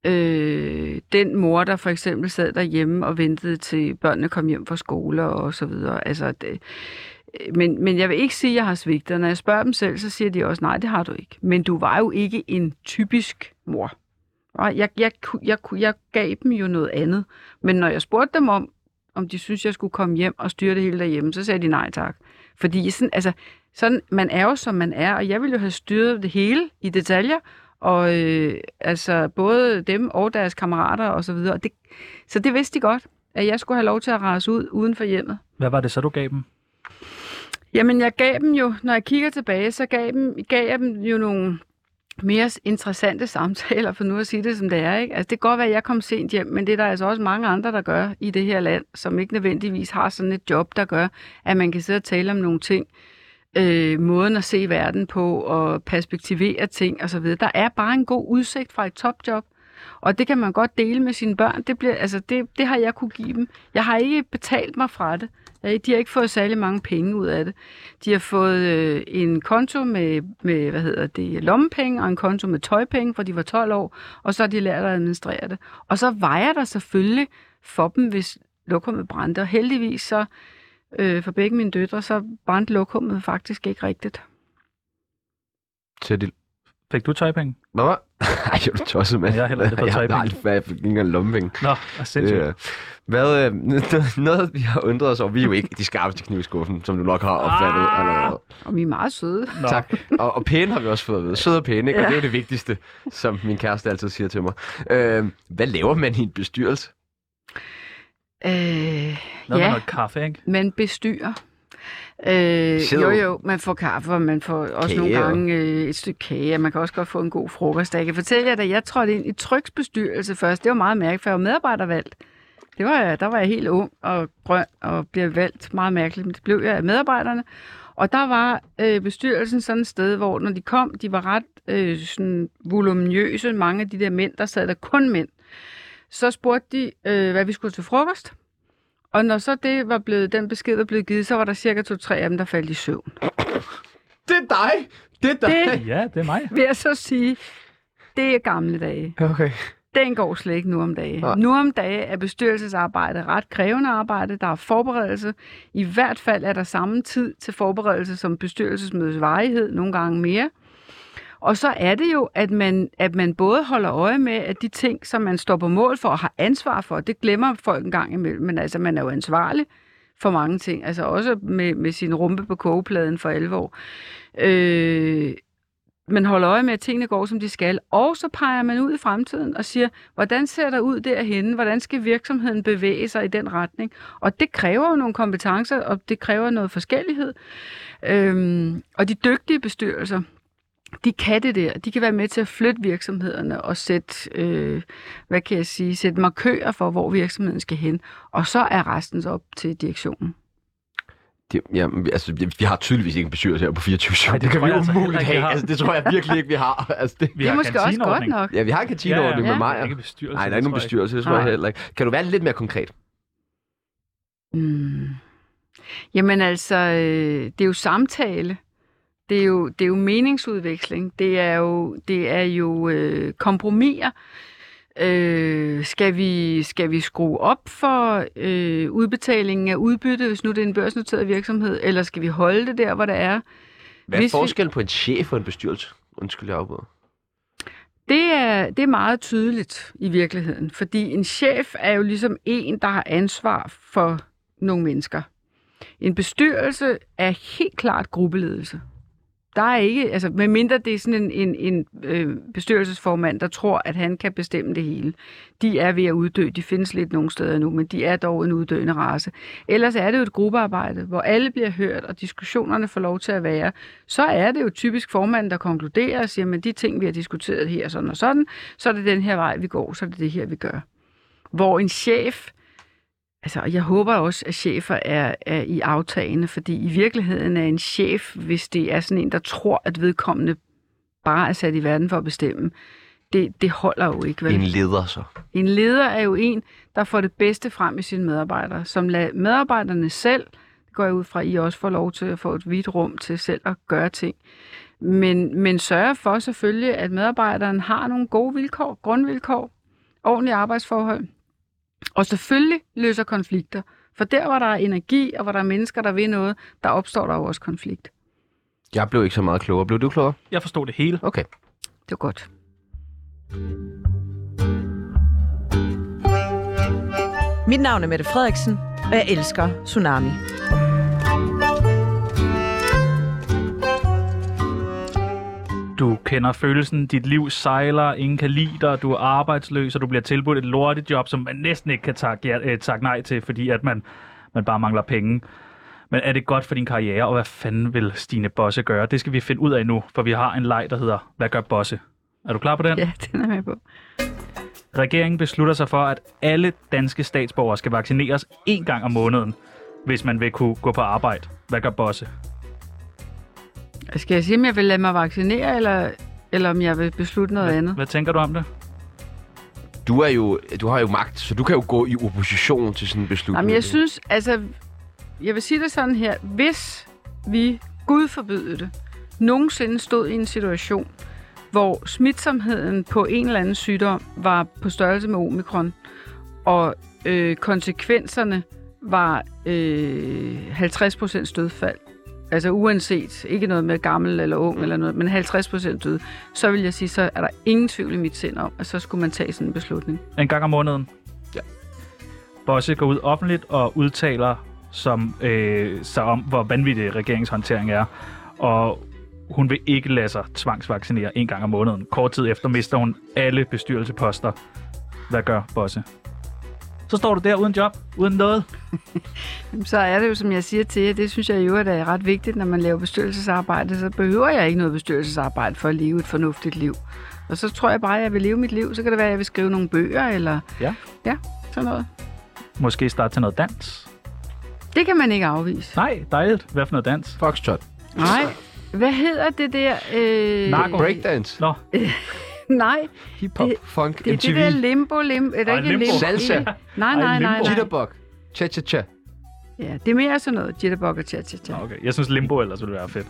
øh, den mor, der for eksempel sad derhjemme og ventede til børnene kom hjem fra skole og så videre. Altså, det, øh, men, men jeg vil ikke sige, at jeg har svigtet. Når jeg spørger dem selv, så siger de også, nej, det har du ikke. Men du var jo ikke en typisk mor. Og jeg, jeg, jeg, jeg, jeg gav dem jo noget andet. Men når jeg spurgte dem om, om de synes, jeg skulle komme hjem og styre det hele derhjemme, så sagde de nej tak. Fordi sådan, altså, sådan, man er jo, som man er, og jeg ville jo have styret det hele i detaljer, og øh, altså både dem og deres kammerater og så videre. Det, så det vidste de godt, at jeg skulle have lov til at rase ud uden for hjemmet. Hvad var det så, du gav dem? Jamen, jeg gav dem jo, når jeg kigger tilbage, så gav, dem, gav jeg dem jo nogle mere interessante samtaler, for nu at sige det, som det er. Ikke? Altså, det kan godt være, at jeg kom sent hjem, men det er der altså også mange andre, der gør i det her land, som ikke nødvendigvis har sådan et job, der gør, at man kan sidde og tale om nogle ting, øh, måden at se verden på, og perspektivere ting osv. Der er bare en god udsigt fra et topjob, og det kan man godt dele med sine børn. Det, bliver, altså det, det har jeg kunne give dem. Jeg har ikke betalt mig fra det. Øh, de har ikke fået særlig mange penge ud af det. De har fået øh, en konto med, med, hvad hedder det, lommepenge, og en konto med tøjpenge, for de var 12 år, og så har de lært at administrere det. Og så vejer der selvfølgelig for dem, hvis lokummet brændte. Og heldigvis så, øh, for begge mine døtre, så brændte lokummet faktisk ikke rigtigt. Til det Fik du tøjpenge? Hvad *laughs* var? Ej, jeg er du tosset, mand. Jeg har heller aldrig fået Jeg har tøjpenge. aldrig ikke engang lommepenge. Nå, og sindssygt. Øh, hvad, øh, *laughs* noget, vi har undret os over, vi er jo ikke de skarpeste kniv i skuffen, som du nok har opfattet Ah. allerede. Og vi er meget søde. Nå. Tak. Og, og pæne har vi også fået vide. Søde og pæne, ikke? Og det er jo det vigtigste, som min kæreste altid siger til mig. Øh, hvad laver man i en bestyrelse? Øh, Noget med ja, noget kaffe, ikke? man bestyrer. Øh, jo, jo, man får kaffe, og man får også Kage, nogle og- gange øh, et stykke kage, og man kan også godt få en god frokost. Jeg kan fortælle jer, da jeg trådte ind i tryksbestyrelse først, det var meget mærkeligt, for jeg var medarbejdervalgt. Det var, jeg- der var jeg helt ung og grøn og blev valgt meget mærkeligt, men det blev jeg af medarbejderne. Og der var øh, bestyrelsen sådan et sted, hvor når de kom, de var ret øh, sådan voluminøse, mange af de der mænd, der sad der kun mænd. Så spurgte de, øh, hvad vi skulle til frokost. Og når så det var blevet, den besked var blevet givet, så var der cirka to-tre af dem, der faldt i søvn. Det er dig! Det er dig! Det Ja, det er mig. vil jeg så sige, det er gamle dage. Okay. Den går slet ikke nu om dagen. Nej. Nu om dagen er bestyrelsesarbejde ret krævende arbejde. Der er forberedelse. I hvert fald er der samme tid til forberedelse som bestyrelsesmødets varighed, nogle gange mere. Og så er det jo, at man, at man både holder øje med, at de ting, som man står på mål for og har ansvar for, det glemmer folk en gang imellem, men altså man er jo ansvarlig for mange ting, altså også med, med sin rumpe på kogepladen for alvor. Øh, man holder øje med, at tingene går, som de skal, og så peger man ud i fremtiden og siger, hvordan ser der ud derhenne? Hvordan skal virksomheden bevæge sig i den retning? Og det kræver jo nogle kompetencer, og det kræver noget forskellighed. Øhm, og de dygtige bestyrelser, de kan det der. De kan være med til at flytte virksomhederne og sætte, øh, hvad kan jeg sige, sætte markører for, hvor virksomheden skal hen. Og så er resten så op til direktionen. Det, ja, altså, vi- har tydeligvis ikke en bestyrelse her på 24 Nej, det, det kan tror vi jeg altså umuligt have. Altså, det tror jeg virkelig ikke, vi har. Altså, det, Vi det er har måske også godt nok. ja, vi har en kantineordning Ja, med Men mig. ikke bestyrelse. Nej, der er ikke nogen bestyrelse, det tror jeg heller ikke. Kan du være lidt mere konkret? Mm. Jamen altså, øh, det er jo samtale. Det er jo, det er jo meningsudveksling. Det er jo, det er jo øh, kompromiser. Øh, skal, vi, skal vi skrue op for øh, udbetalingen af udbytte, hvis nu det er en børsnoteret virksomhed, eller skal vi holde det der, hvor det er? Hvad er Hvis vi- forskellen på en chef og en bestyrelse? Undskyld, jeg afbryder. Det er, det er meget tydeligt i virkeligheden, fordi en chef er jo ligesom en, der har ansvar for nogle mennesker. En bestyrelse er helt klart gruppeledelse. Der er ikke, altså medmindre det er sådan en, en, en øh, bestyrelsesformand, der tror, at han kan bestemme det hele. De er ved at uddø, de findes lidt nogle steder nu, men de er dog en uddøende race. Ellers er det jo et gruppearbejde, hvor alle bliver hørt, og diskussionerne får lov til at være. Så er det jo typisk formanden, der konkluderer og siger, men de ting, vi har diskuteret her, sådan og sådan, så er det den her vej, vi går, så er det det her, vi gør. Hvor en chef, altså jeg håber også, at chefer er, er i aftagende, fordi i virkeligheden er en chef, hvis det er sådan en, der tror, at vedkommende bare er sat i verden for at bestemme, det, det holder jo ikke. Vel? En leder så. En leder er jo en, der får det bedste frem i sine medarbejdere, som lader medarbejderne selv, det går jeg ud fra, at I også får lov til at få et vidt rum til selv at gøre ting, men, men sørger for selvfølgelig, at medarbejderen har nogle gode vilkår, grundvilkår, ordentlige arbejdsforhold, og selvfølgelig løser konflikter. For der, hvor der er energi, og hvor der er mennesker, der vil noget, der opstår der jo også konflikt. Jeg blev ikke så meget klogere. Blev du klogere? Jeg forstod det hele. Okay. Det er godt. Mit navn er Mette Frederiksen, og jeg elsker Tsunami. Kender følelsen, dit liv sejler, ingen kan lide dig, du er arbejdsløs, og du bliver tilbudt et lortejob, som man næsten ikke kan takke, ja, øh, takke nej til, fordi at man, man bare mangler penge. Men er det godt for din karriere, og hvad fanden vil Stine Bosse gøre? Det skal vi finde ud af nu, for vi har en leg, der hedder Hvad gør Bosse? Er du klar på den? Ja, den er med på. Regeringen beslutter sig for, at alle danske statsborgere skal vaccineres én gang om måneden, hvis man vil kunne gå på arbejde. Hvad gør Bosse? Skal jeg sige, om jeg vil lade mig vaccinere, eller, eller om jeg vil beslutte noget Hvad, andet? hvad tænker du om det? Du, er jo, du har jo magt, så du kan jo gå i opposition til sådan en beslutning. Jamen, jeg synes, altså, jeg vil sige det sådan her. Hvis vi, Gud forbyde det, nogensinde stod i en situation, hvor smitsomheden på en eller anden sygdom var på størrelse med omikron, og øh, konsekvenserne var øh, 50% dødfald, altså uanset, ikke noget med gammel eller ung eller noget, men 50% død, så vil jeg sige, så er der ingen tvivl i mit sind om, at så skulle man tage sådan en beslutning. En gang om måneden? Ja. Bosse går ud offentligt og udtaler som, øh, sig om, hvor vanvittig regeringshåndtering er. Og hun vil ikke lade sig tvangsvaccinere en gang om måneden. Kort tid efter mister hun alle bestyrelseposter. Hvad gør Bosse? Så står du der uden job, uden noget. *laughs* Så er det jo, som jeg siger til jer, det synes jeg jo er ret vigtigt, når man laver bestyrelsesarbejde, så behøver jeg ikke noget bestyrelsesarbejde for at leve et fornuftigt liv. Og så tror jeg bare, at jeg vil leve mit liv. Så kan det være, at jeg vil skrive nogle bøger, eller Ja. ja sådan noget. Måske starte til noget dans. Det kan man ikke afvise. Nej, dejligt. Hvad for noget dans? Foxtrot. Nej. Hvad hedder det der? Øh... Narko. Breakdance. Nå, *laughs* *laughs* Nej, Hip-hop. Funk. det er MTV. det der limbo, limbo. Er der Ej, ikke limbo. limbo? Salsa. Nej, nej, Ej, nej, nej. Jitterbug. Cha-cha-cha. Ja, det er mere sådan noget. Jitterbug og cha-cha-cha. Nå, okay. Jeg synes limbo ellers ville være fedt.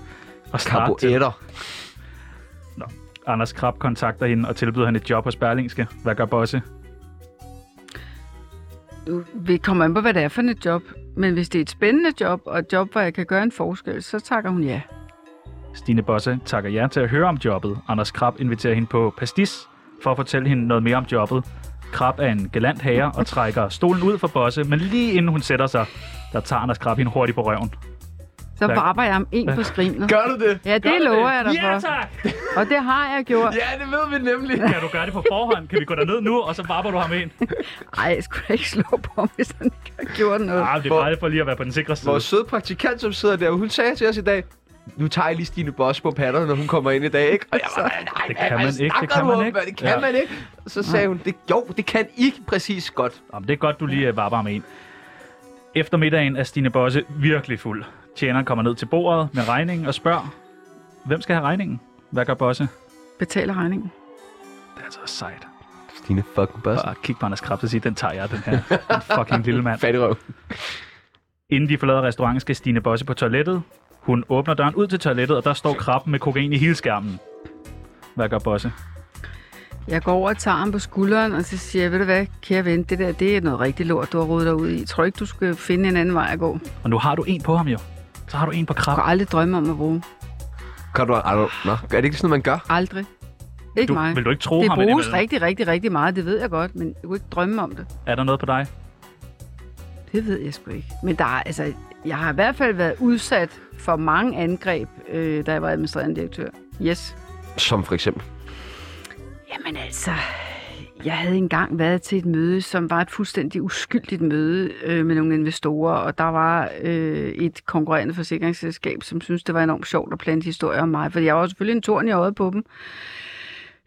Og. Carboetter. Anders Krab kontakter hende og tilbyder hende et job hos Berlingske. Hvad gør Bosse? Vi kommer an på, hvad det er for et job. Men hvis det er et spændende job, og et job, hvor jeg kan gøre en forskel, så takker hun ja. Stine Bosse takker ja til at høre om jobbet. Anders Krab inviterer hende på pastis for at fortælle hende noget mere om jobbet. Krab er en galant herre og trækker stolen ud for Bosse, men lige inden hun sætter sig, der tager Anders Krab hende hurtigt på røven. Så Tak. barber jeg ham en på skrinet. Gør du det? Ja, det Gør lover jeg dig Ja, for. tak! Og det har jeg gjort. Ja, det ved vi nemlig. Kan du gøre det på forhånd? Kan vi gå derned nu, og så barber du ham ind? Ej, jeg skulle ikke slå på ham, hvis han ikke har gjort noget. Ah, det er bare for lige at være på den sikre side. Vores søde praktikant, som sidder der, hun sagde til os i dag, nu tager jeg lige Stine Boss på patterne, når hun kommer ind i dag, ikke? Og jeg var, nej, Det kan man ikke, det kan man ikke. Det kan Ja. man ikke. Så sagde hun, det, jo, det kan I præcis godt. Jamen, det er godt, du lige øh, barber ham ind. Efter middagen er Stine Bosse virkelig fuld. Tjeneren kommer ned til bordet med regningen og spørger, hvem skal have regningen? Hvad gør Bosse? Betaler regningen. Det er altså sejt. Stine fucking Boss. Bare kigge på Anders Krabs og sige, den tager jeg, den her. Den fucking lille mand. *laughs* Fattigrøv. Inden de forlader restauranten, skal Stine Bosse på toilettet. Hun åbner døren ud til toilettet, og der står krabben med kokain i hele skærmen. Hvad gør Bosse? Jeg går over og tager ham på skulderen, og så siger jeg, ved du hvad, kære ven, det der, det er noget rigtig lort, du har rodet dig ud i. Tror du ikke, du skal finde en anden vej at gå? Og nu har du en på ham jo. Så har du en på krabben. kan aldrig drømme om at bruge. Kan du, er du, nå, er det ikke sådan, man gør? Aldrig. Ikke Du, mig. vil du ikke tro det ham bruges indimellem? rigtig, rigtig, rigtig meget, det ved jeg godt, men jeg kunne ikke drømme om det. Er der noget på dig? Det ved jeg sgu ikke. Men der er, altså, jeg har i hvert fald været udsat for mange angreb, øh, da jeg var administrerende direktør. Yes. Som for eksempel. Jamen altså, jeg havde engang været til et møde, som var et fuldstændig uskyldigt møde øh, med nogle investorer, og der var øh, et konkurrerende forsikringsselskab, som syntes, det var enormt sjovt at plante historier om mig, for jeg var selvfølgelig en torn i øjet på dem.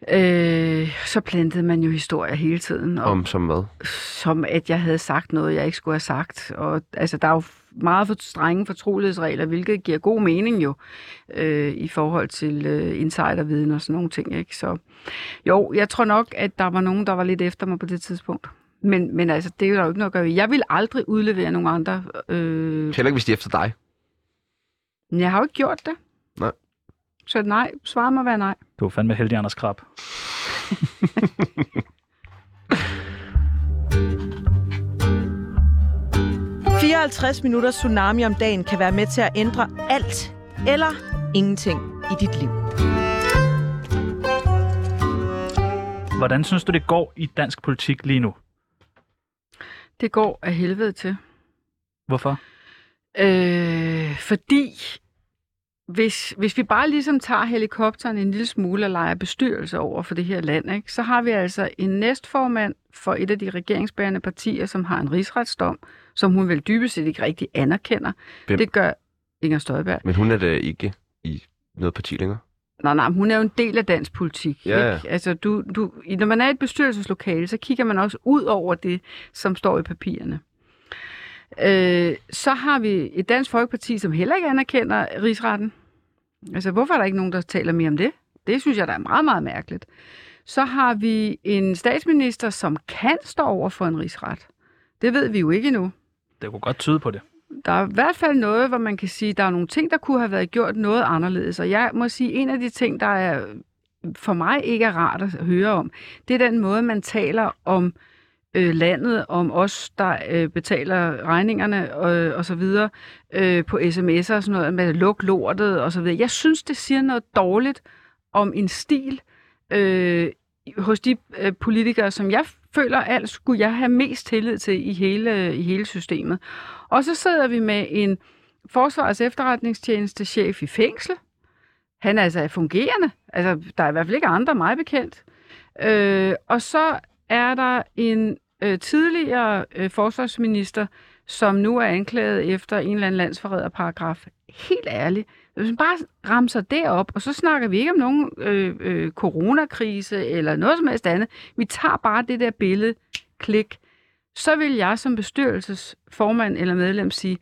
Øh, så plantede man jo historier hele tiden, og Om som hvad? som at jeg havde sagt noget, jeg ikke skulle have sagt. Og altså, der er jo meget for strenge fortrolighedsregler, hvilket giver god mening jo øh, i forhold til øh, insiderviden og sådan nogle ting. Ikke? Så jo, jeg tror nok, at der var nogen, der var lidt efter mig på det tidspunkt. Men, men altså, det er der jo ikke noget at gøre. Jeg vil aldrig udlevere nogen andre. Øh, Heller ikke, hvis de er efter dig. men jeg har jo ikke gjort det. Nej. Så nej, svar mig være nej. Du er fandme heldig, Anders Krab. *laughs* – 54 minutter tsunami om dagen kan være med til at ændre alt eller ingenting i dit liv. Hvordan synes du, det går i dansk politik lige nu? Det går af helvede til. Hvorfor? Øh, fordi hvis, hvis vi bare ligesom tager helikopteren en lille smule og leger bestyrelse over for det her land, ikke, så har vi altså en næstformand for et af de regeringsbærende partier, som har en rigsretsdom, som hun vel dybest set ikke rigtig anerkender. Hvem? Det gør Inger Støjberg. Men hun er da ikke i noget parti længere. Nej, nej, hun er jo en del af dansk politik. Ja, ja. Ikke? Altså, du, du, når man er i et bestyrelseslokale, så kigger man også ud over det, som står i papirerne. Øh, så har vi et dansk folkeparti, som heller ikke anerkender rigsretten. Altså, hvorfor er der ikke nogen, der taler mere om det? Det synes jeg, der er meget, meget mærkeligt. Så har vi en statsminister, som kan stå over for en rigsret. Det ved vi jo ikke endnu. Det kunne godt tyde på det. Der er i hvert fald noget, hvor man kan sige, at der er nogle ting, der kunne have været gjort noget anderledes. Og jeg må sige, en af de ting, der er for mig ikke er rart at høre om, det er den måde, man taler om øh, Øh, landet, om os, der øh, betaler regningerne og, og så videre øh, på sms'er og sådan noget, med luk lortet og så videre. Jeg synes, det siger noget dårligt om en stil øh, hos de øh, politikere, som jeg føler, alt skulle jeg have mest tillid til i hele, i hele systemet. Og så sidder vi med en forsvars efterretningstjeneste chef i fængsel. Han er altså fungerende. Altså, der er i hvert fald ikke andre mig bekendt. Øh, og så er der en øh, tidligere øh, forsvarsminister, som nu er anklaget efter en eller anden landsforræderparagraf. Helt ærligt. Hvis man bare ramser det op, og så snakker vi ikke om nogen øh, øh, coronakrise eller noget som helst andet. Vi tager bare det der billede, klik, så vil jeg som bestyrelsesformand eller medlem sige,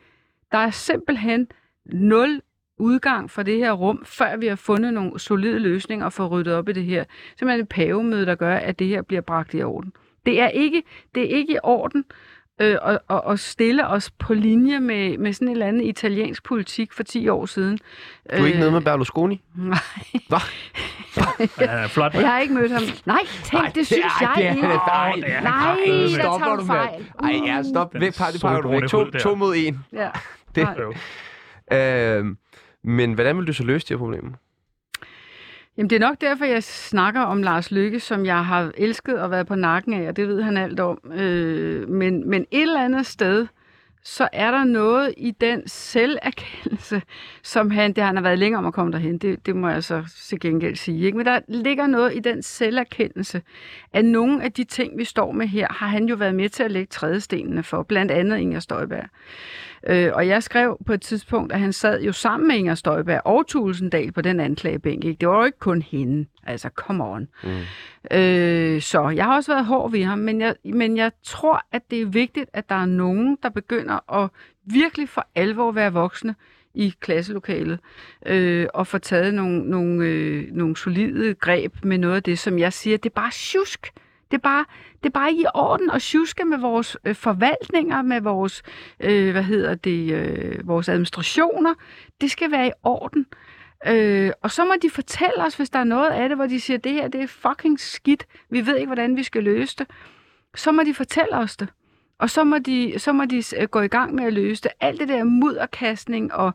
der er simpelthen nul udgang fra det her rum, før vi har fundet nogle solide løsninger og få ryddet op i det her. Simpelthen et pavemøde, der gør, at det her bliver bragt i orden. Det er ikke, det er ikke i orden øh, at, at, at stille os på linje med, med sådan en eller anden italiensk politik for 10 år siden. Du er ikke nede med Berlusconi? Nej, Ja, flot. jeg har ikke mødt ham. Nej, tænk, Nej, det synes er- jeg det er ikke. det dejligt. Det er Nej, kraftedeme. der tager du fejl. Ej, ja, stop. Væk, det pakker du væk. To, to mod en. Ja. Det- Nej. Øhm, Men hvordan vil du så løse de her problemer? Jamen, det er nok derfor, jeg snakker om Lars Lykke, som jeg har elsket og været på nakken af, og det ved han alt om. Øh, men, men et eller andet sted, så er der noget i den selverkendelse, som han, det han har været længere om at komme derhen, det, det må jeg så til gengæld sige. Ikke? Men der ligger noget i den selverkendelse, at nogle af de ting, vi står med her, har han jo været med til at lægge trædestenene for, blandt andet Inger Støjberg. Øh, og jeg skrev på et tidspunkt, at han sad jo sammen med Inger Støjberg og Tulsendal på den anklagebænk. Ikke? Det var jo ikke kun hende. Altså, come on. Mm. Øh, så jeg har også været hård ved ham, men jeg, men jeg tror, at det er vigtigt, at der er nogen, der begynder at virkelig for alvor være voksne i klasselokalet øh, og få taget nogle, nogle, øh, nogle solide greb med noget af det, som jeg siger, det er bare tjusk. Det er bare, det er bare ikke i orden at sjuske med vores øh, forvaltninger, med vores, øh, hvad hedder det, øh, vores administrationer. Det skal være i orden. Øh, og så må de fortælle os, hvis der er noget af det, hvor de siger, det her det er fucking skidt. Vi ved ikke, hvordan vi skal løse det. Så må de fortælle os det. Og så må de, så må de øh, gå i gang med at løse det. Alt det der mudderkastning og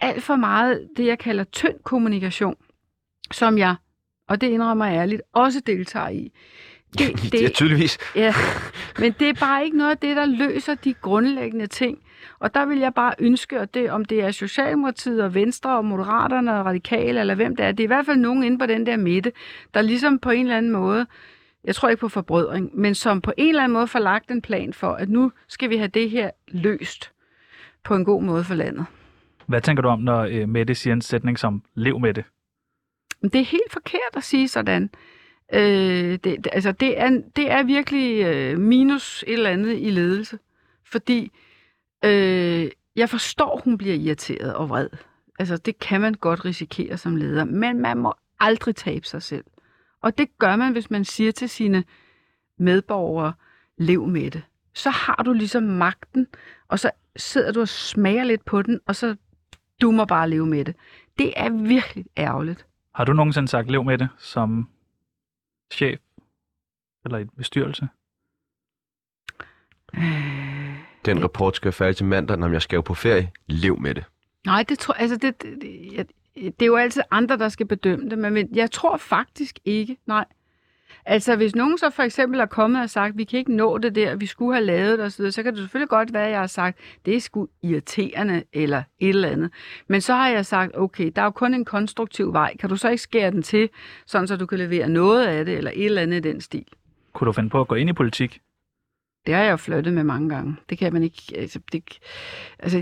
alt for meget det, jeg kalder tynd kommunikation, som jeg, og det indrømmer jeg ærligt, også deltager i. Det, det, det er tydeligvis. Ja, men det er bare ikke noget af det, der løser de grundlæggende ting. Og der vil jeg bare ønske, at det, om det er Socialdemokratiet og Venstre og Moderaterne og Radikale, eller hvem det er, det er i hvert fald nogen inde på den der midte, der ligesom på en eller anden måde, jeg tror ikke på forbrødring, men som på en eller anden måde får lagt en plan for, at nu skal vi have det her løst på en god måde for landet. Hvad tænker du om, når øh, Mette siger en sætning som lev med det? Det er helt forkert at sige sådan. Øh, det, det, altså det, er, det er virkelig øh, minus et eller andet i ledelse. Fordi øh, jeg forstår, hun bliver irriteret og vred. Altså det kan man godt risikere som leder. Men man må aldrig tabe sig selv. Og det gør man, hvis man siger til sine medborgere, lev med det. Så har du ligesom magten, og så sidder du og smager lidt på den, og så du må bare leve med det. Det er virkelig ærgerligt. Har du nogensinde sagt lev med det som chef eller i bestyrelse? Den rapport skal være færdig til mandag, når jeg skal jo på ferie. Lev med det. Nej, det tror altså det, det, det, jeg, det er jo altid andre, der skal bedømme det, men jeg tror faktisk ikke, nej. Altså, hvis nogen så for eksempel er kommet og sagt, vi kan ikke nå det der, vi skulle have lavet det osv., så kan det selvfølgelig godt være, at jeg har sagt, det er sgu irriterende eller et eller andet. Men så har jeg sagt, okay, der er jo kun en konstruktiv vej. Kan du så ikke skære den til, sådan så du kan levere noget af det, eller et eller andet i den stil? Kunne du finde på at gå ind i politik? Det har jeg jo flyttet med mange gange. Det kan man ikke... Altså, det, altså,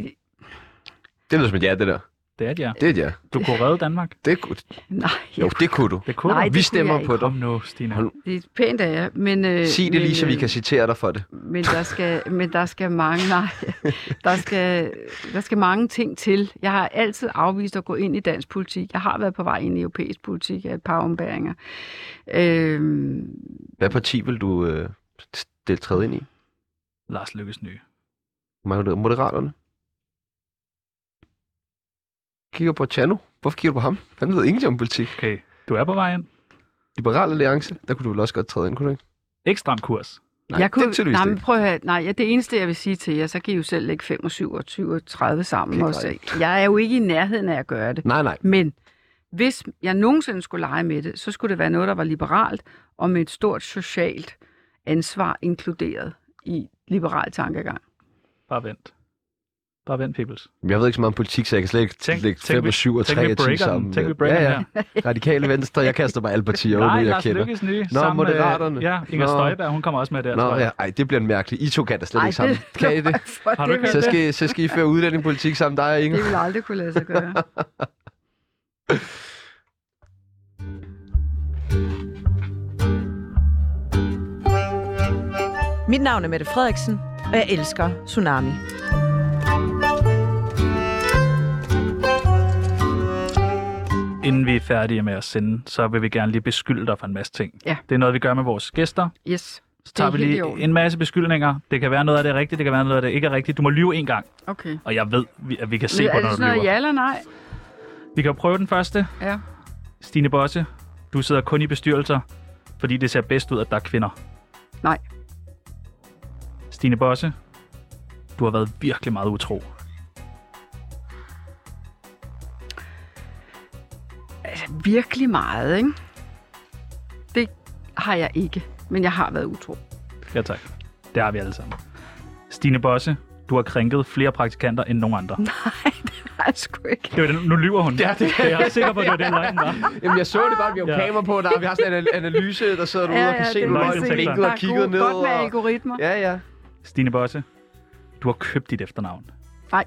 Det lyder som et ja, det der. Det er et ja. Det er ja. Du kunne redde Danmark. Det kunne, nej, jo, det kunne du. Det kunne Nej, du. det Vi kunne stemmer jeg på Kom dig. nu, Stine. Hold- det er pænt af jer, men... Øh, Sig det men, lige, så vi øh, kan citere dig for det. Men der skal, men der skal mange, nej, der skal, der skal mange ting til. Jeg har altid afvist at gå ind i dansk politik. Jeg har været på vej ind i europæisk politik af et par ombæringer. Øhm, Hvad parti vil du øh, stille træde ind i? Lars Lykkes nye. Moder- Moderaterne? Kigger på Chano. Hvorfor kigger du på ham? Han ved ingenting om politik. Okay, du er på vej ind. Liberal Alliance, der kunne du vel også godt træde ind, kunne du ikke? Ikke stram kurs. Nej, jeg kunne, det nej, men prøv at høre, nej, ja, det eneste, jeg vil sige til jer, så kan I jo selv lægge 5 og 7 og 20 og 30 sammen. Er Også. Jeg er jo ikke i nærheden af at gøre det. Nej, nej. Men hvis jeg nogensinde skulle lege med det, så skulle det være noget, der var liberalt og med et stort socialt ansvar inkluderet i liberal tankegang. Bare vent. Bare vent, peoples. Jeg ved ikke så meget om politik, så jeg kan slet ikke Tænk- lægge tænk 5 vi- og 7 og tænk, 3 vi og 10 breaker den. sammen. Tænk, vi breaker ja, den ja. *laughs* Radikale Venstre, jeg kaster bare alle partier over, Nej, jeg Lars kender. Lykkes nye. Nå, sammen med- Moderaterne. Ja, Inger Nå. Støjberg, hun kommer også med der, Nå, ja, ej, det bliver mærkeligt. I to kan da slet Ej, ikke sammen. det- *laughs* Kan I det? Har du ikke Så skal, I, så skal I føre udlændingepolitik sammen, dig og Inger. det vil aldrig kunne lade sig gøre. Mit navn er Mette Frederiksen, og jeg elsker Tsunami. Inden vi er færdige med at sende, så vil vi gerne lige beskylde dig for en masse ting. Ja. Det er noget, vi gør med vores gæster. Yes. Så Det tager er vi lige en masse beskyldninger. Det kan være noget af det er rigtigt, det kan være noget af det ikke er rigtigt. Du må lyve en gang, Okay. og jeg ved, at vi kan se Men på, er når det du sådan noget lyver. ja eller nej? Vi kan jo prøve den første. Ja. Stine Bosse, du sidder kun i bestyrelser, fordi det ser bedst ud, at der er kvinder. Nej. Stine Bosse, du har været virkelig meget utro. Virkelig meget, ikke? Det har jeg ikke, men jeg har været utro. Ja, tak. Det har vi alle sammen. Stine Bosse, du har krænket flere praktikanter end nogen andre. *laughs* Nej, det har jeg sgu ikke. Det var den, nu lyver hun. Ja, det- Jeg er sikker på, at det var den løgn, var. Jamen, jeg så det godt. Vi har Ja. kamera på der. Vi har sådan en anal- analyse, der sidder derude og kan se, er du sikkert. blinket og er kigget ned. Godt med og... algoritmer. Ja, ja. Stine Bosse, du har købt dit efternavn. Nej,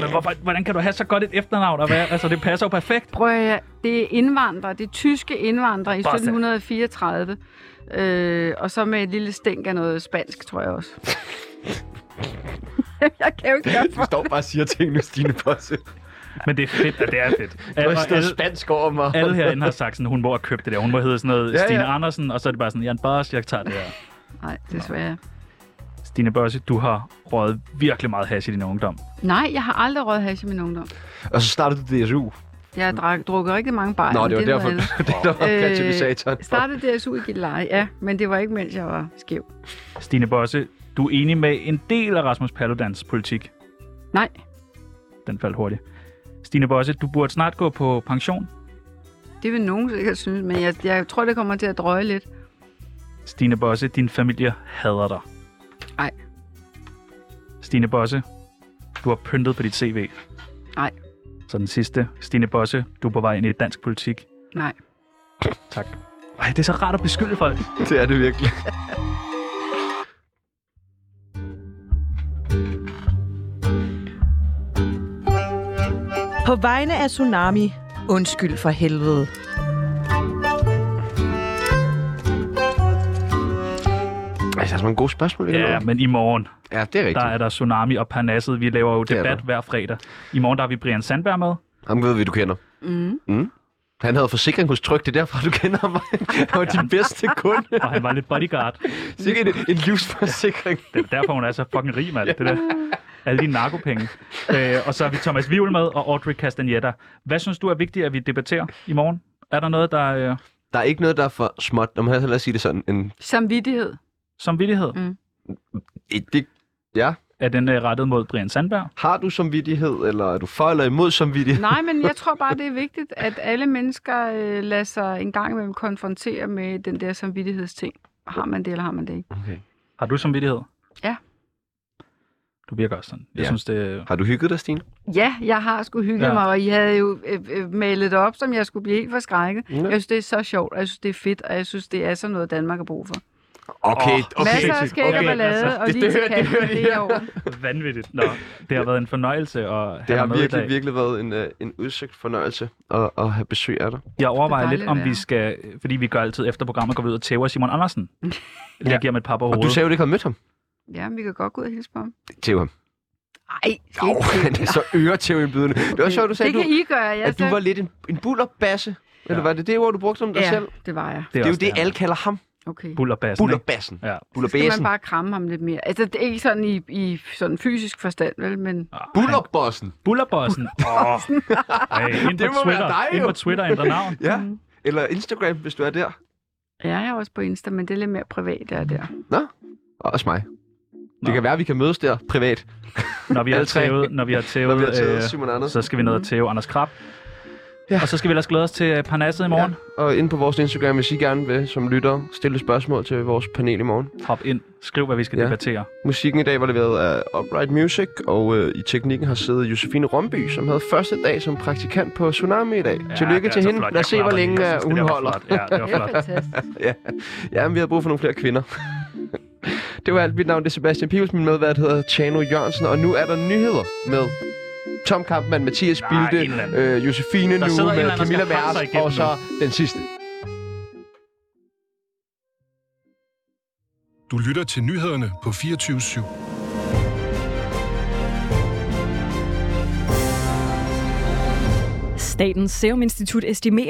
Men hvorfor, hvordan kan du have så godt et efternavn? Og hvad, altså, det passer jo perfekt. prøv at høre. Det er indvandrere, det er tyske indvandrere i Bare selv. 1734. Øh, og så med et lille stænk af noget spansk, tror jeg også. *laughs* jeg kan jo ikke gøre Du for. står bare og siger ting nu, Stine Bosse. Men det er fedt, at det er fedt. Du har Alle, stået spansk over mig. alle herinde har sagt sådan, hun må have købt det der. Hun må hedde sådan noget Ja, Stine ja. Andersen, og så er det bare sådan, Jan Boss, jeg tager det her. Nej, desværre. Stine Bosse, du har røget virkelig meget hash i din ungdom. Nej, jeg har aldrig røget hash i min ungdom. Og så startede du DSU. Jeg har drak, drukket rigtig mange bajer. Nå, det var er noget derfor. *laughs* det var Øh, katalysatoren. Jeg startede DSU i Gilleleje, ja, men det var ikke, mens jeg var skæv. Stine Bosse, du er enig med en del af Rasmus Paludans politik. Nej, Den faldt hurtigt. Stine Bosse, du burde snart gå på pension. det vil nogen sikkert synes, men jeg, jeg tror, det kommer til at drøje lidt. Stine Bosse, din familie hader dig. Stine Bosse, du har pyntet på dit CV. Nej. Så den sidste. Stine Bosse, du er på vej ind i dansk politik. Nej. Tak. Ej, det er så rart at beskylde folk. Det er det virkelig. På vegne af Tsunami, undskyld for helvede. Der er så mange gode spørgsmål. Ja, men i morgen, ja, det er rigtigt. der er der Tsunami og Parnasset. Vi laver jo Det debat hver fredag. I morgen der har vi Brian Sandberg med. Ham ved vi, du kender. Mm. Han havde forsikring hos Tryg, det er derfor, du kender ham. *laughs* Han var din bedste kunde. Og han var lidt bodyguard. Sikkert en, en livsforsikring. Det er derfor, hun er så fucking rig, mand. Det der. Alle dine narkopenge. Øh, og så har vi Thomas Vivl med og Audrey Castagnetta. Hvad synes du er vigtigt, at vi debatterer i morgen? Er der noget, der er øh, Der er ikke noget, der er for småt. Når man hellere sige det sådan. En, Samvittighed. Samvittighed? Mm. et, det, ja. Er den øh, rettet mod Brian Sandberg? Har du samvittighed, eller er du for eller imod samvittighed? Nej, men jeg *laughs* tror bare, det er vigtigt, at alle mennesker øh, lader sig en gang imellem konfrontere med den der samvittighedsting. Har man det, eller har man det ikke? Okay. Har du samvittighed? Ja. Du virker også sådan. Jeg Ja. synes, det Har du hygget dig, Stine? Ja, jeg har sgu hygget Ja. mig, og I havde jo øh, øh, malet det op, som jeg skulle blive helt forskrækket. Ja. Jeg synes, det er så sjovt, og jeg synes, det er fedt, og jeg synes, det er sådan noget, Danmark har brug for. Okay, okay. Masser af skæg og okay. ballade, altså, og det- lige det til det kanten, hører det, de det her. orden. vanvittigt. Nå, det har været en fornøjelse at have Det dig har med i virkelig, dag. virkelig været en, uh, en udsøgt fornøjelse at, at have besøg af dig. Jeg overvejer Det er lidt, om vi skal, fordi vi gør altid efter programmet, går vi ud og tæver Simon Andersen. *laughs* Jeg Ja. giver ham et par på Og hovedet. du sagde jo, du ikke havde mødt ham. Ja, men vi kan godt gå ud og hilse på ham. Tæv ham. Ej, Jo, han er så øretævindbydende. Det var sjovt, du sagde, det kan du, I gøre. Jeg at du var lidt en, en bullerbasse. Ja. Eller var det det ord, du brugte om dig Ja, selv? det var jeg. Det er jo det, alle kalder ham. Okay. Bullerbassen? Bullerbassen. Ja. Så skal man bare kramme ham lidt mere. Altså, det er ikke sådan i, i sådan fysisk forstand, vel? Men Ah, Bullerbossen. Bullerbossen. Ej, ind Det på må være Twitter. dig, Ind på Twitter, ændre navn. Ja. Eller Instagram, hvis du er der. ja, jeg er også på Insta, men det er lidt mere privat, der er der. Nå, og også mig. Nå. Det kan være, at vi kan mødes der privat, Når vi har Alle tre. tævet, når vi har når tævet, vi har taget øh, Simon Andersen. så skal vi ned og tæve Anders Krab. Ja. Og så skal vi ellers glæde os til øh, Parnasset i morgen. Ja. Og inde på vores Instagram, hvis I gerne vil, som lytter, stille spørgsmål til vores panel i morgen. Hop ind. Skriv, hvad vi skal Ja. debattere. Musikken i dag var leveret af Upright Music, og øh, i teknikken har siddet Josefine Romby, som havde første dag som praktikant på Tsunami i dag. Ja, Tillykke til så hende. flot. Lad Jeg os se, hvor længe Jeg øh, synes, hun det holder. flot. Ja, det var er *laughs* flot. fantastisk. ja. ja, men vi har brug for nogle flere kvinder. det var alt. Mit navn det er Sebastian Pibels. Min medvært hedder Chano Jørgensen, og nu er der nyheder med Tom Kampmann, Mathias Bilde, øh, Josefine nu med Camilla igennem og så den sidste. Du lytter til nyhederne på 24 /7. Statens Serum Institut estimerer,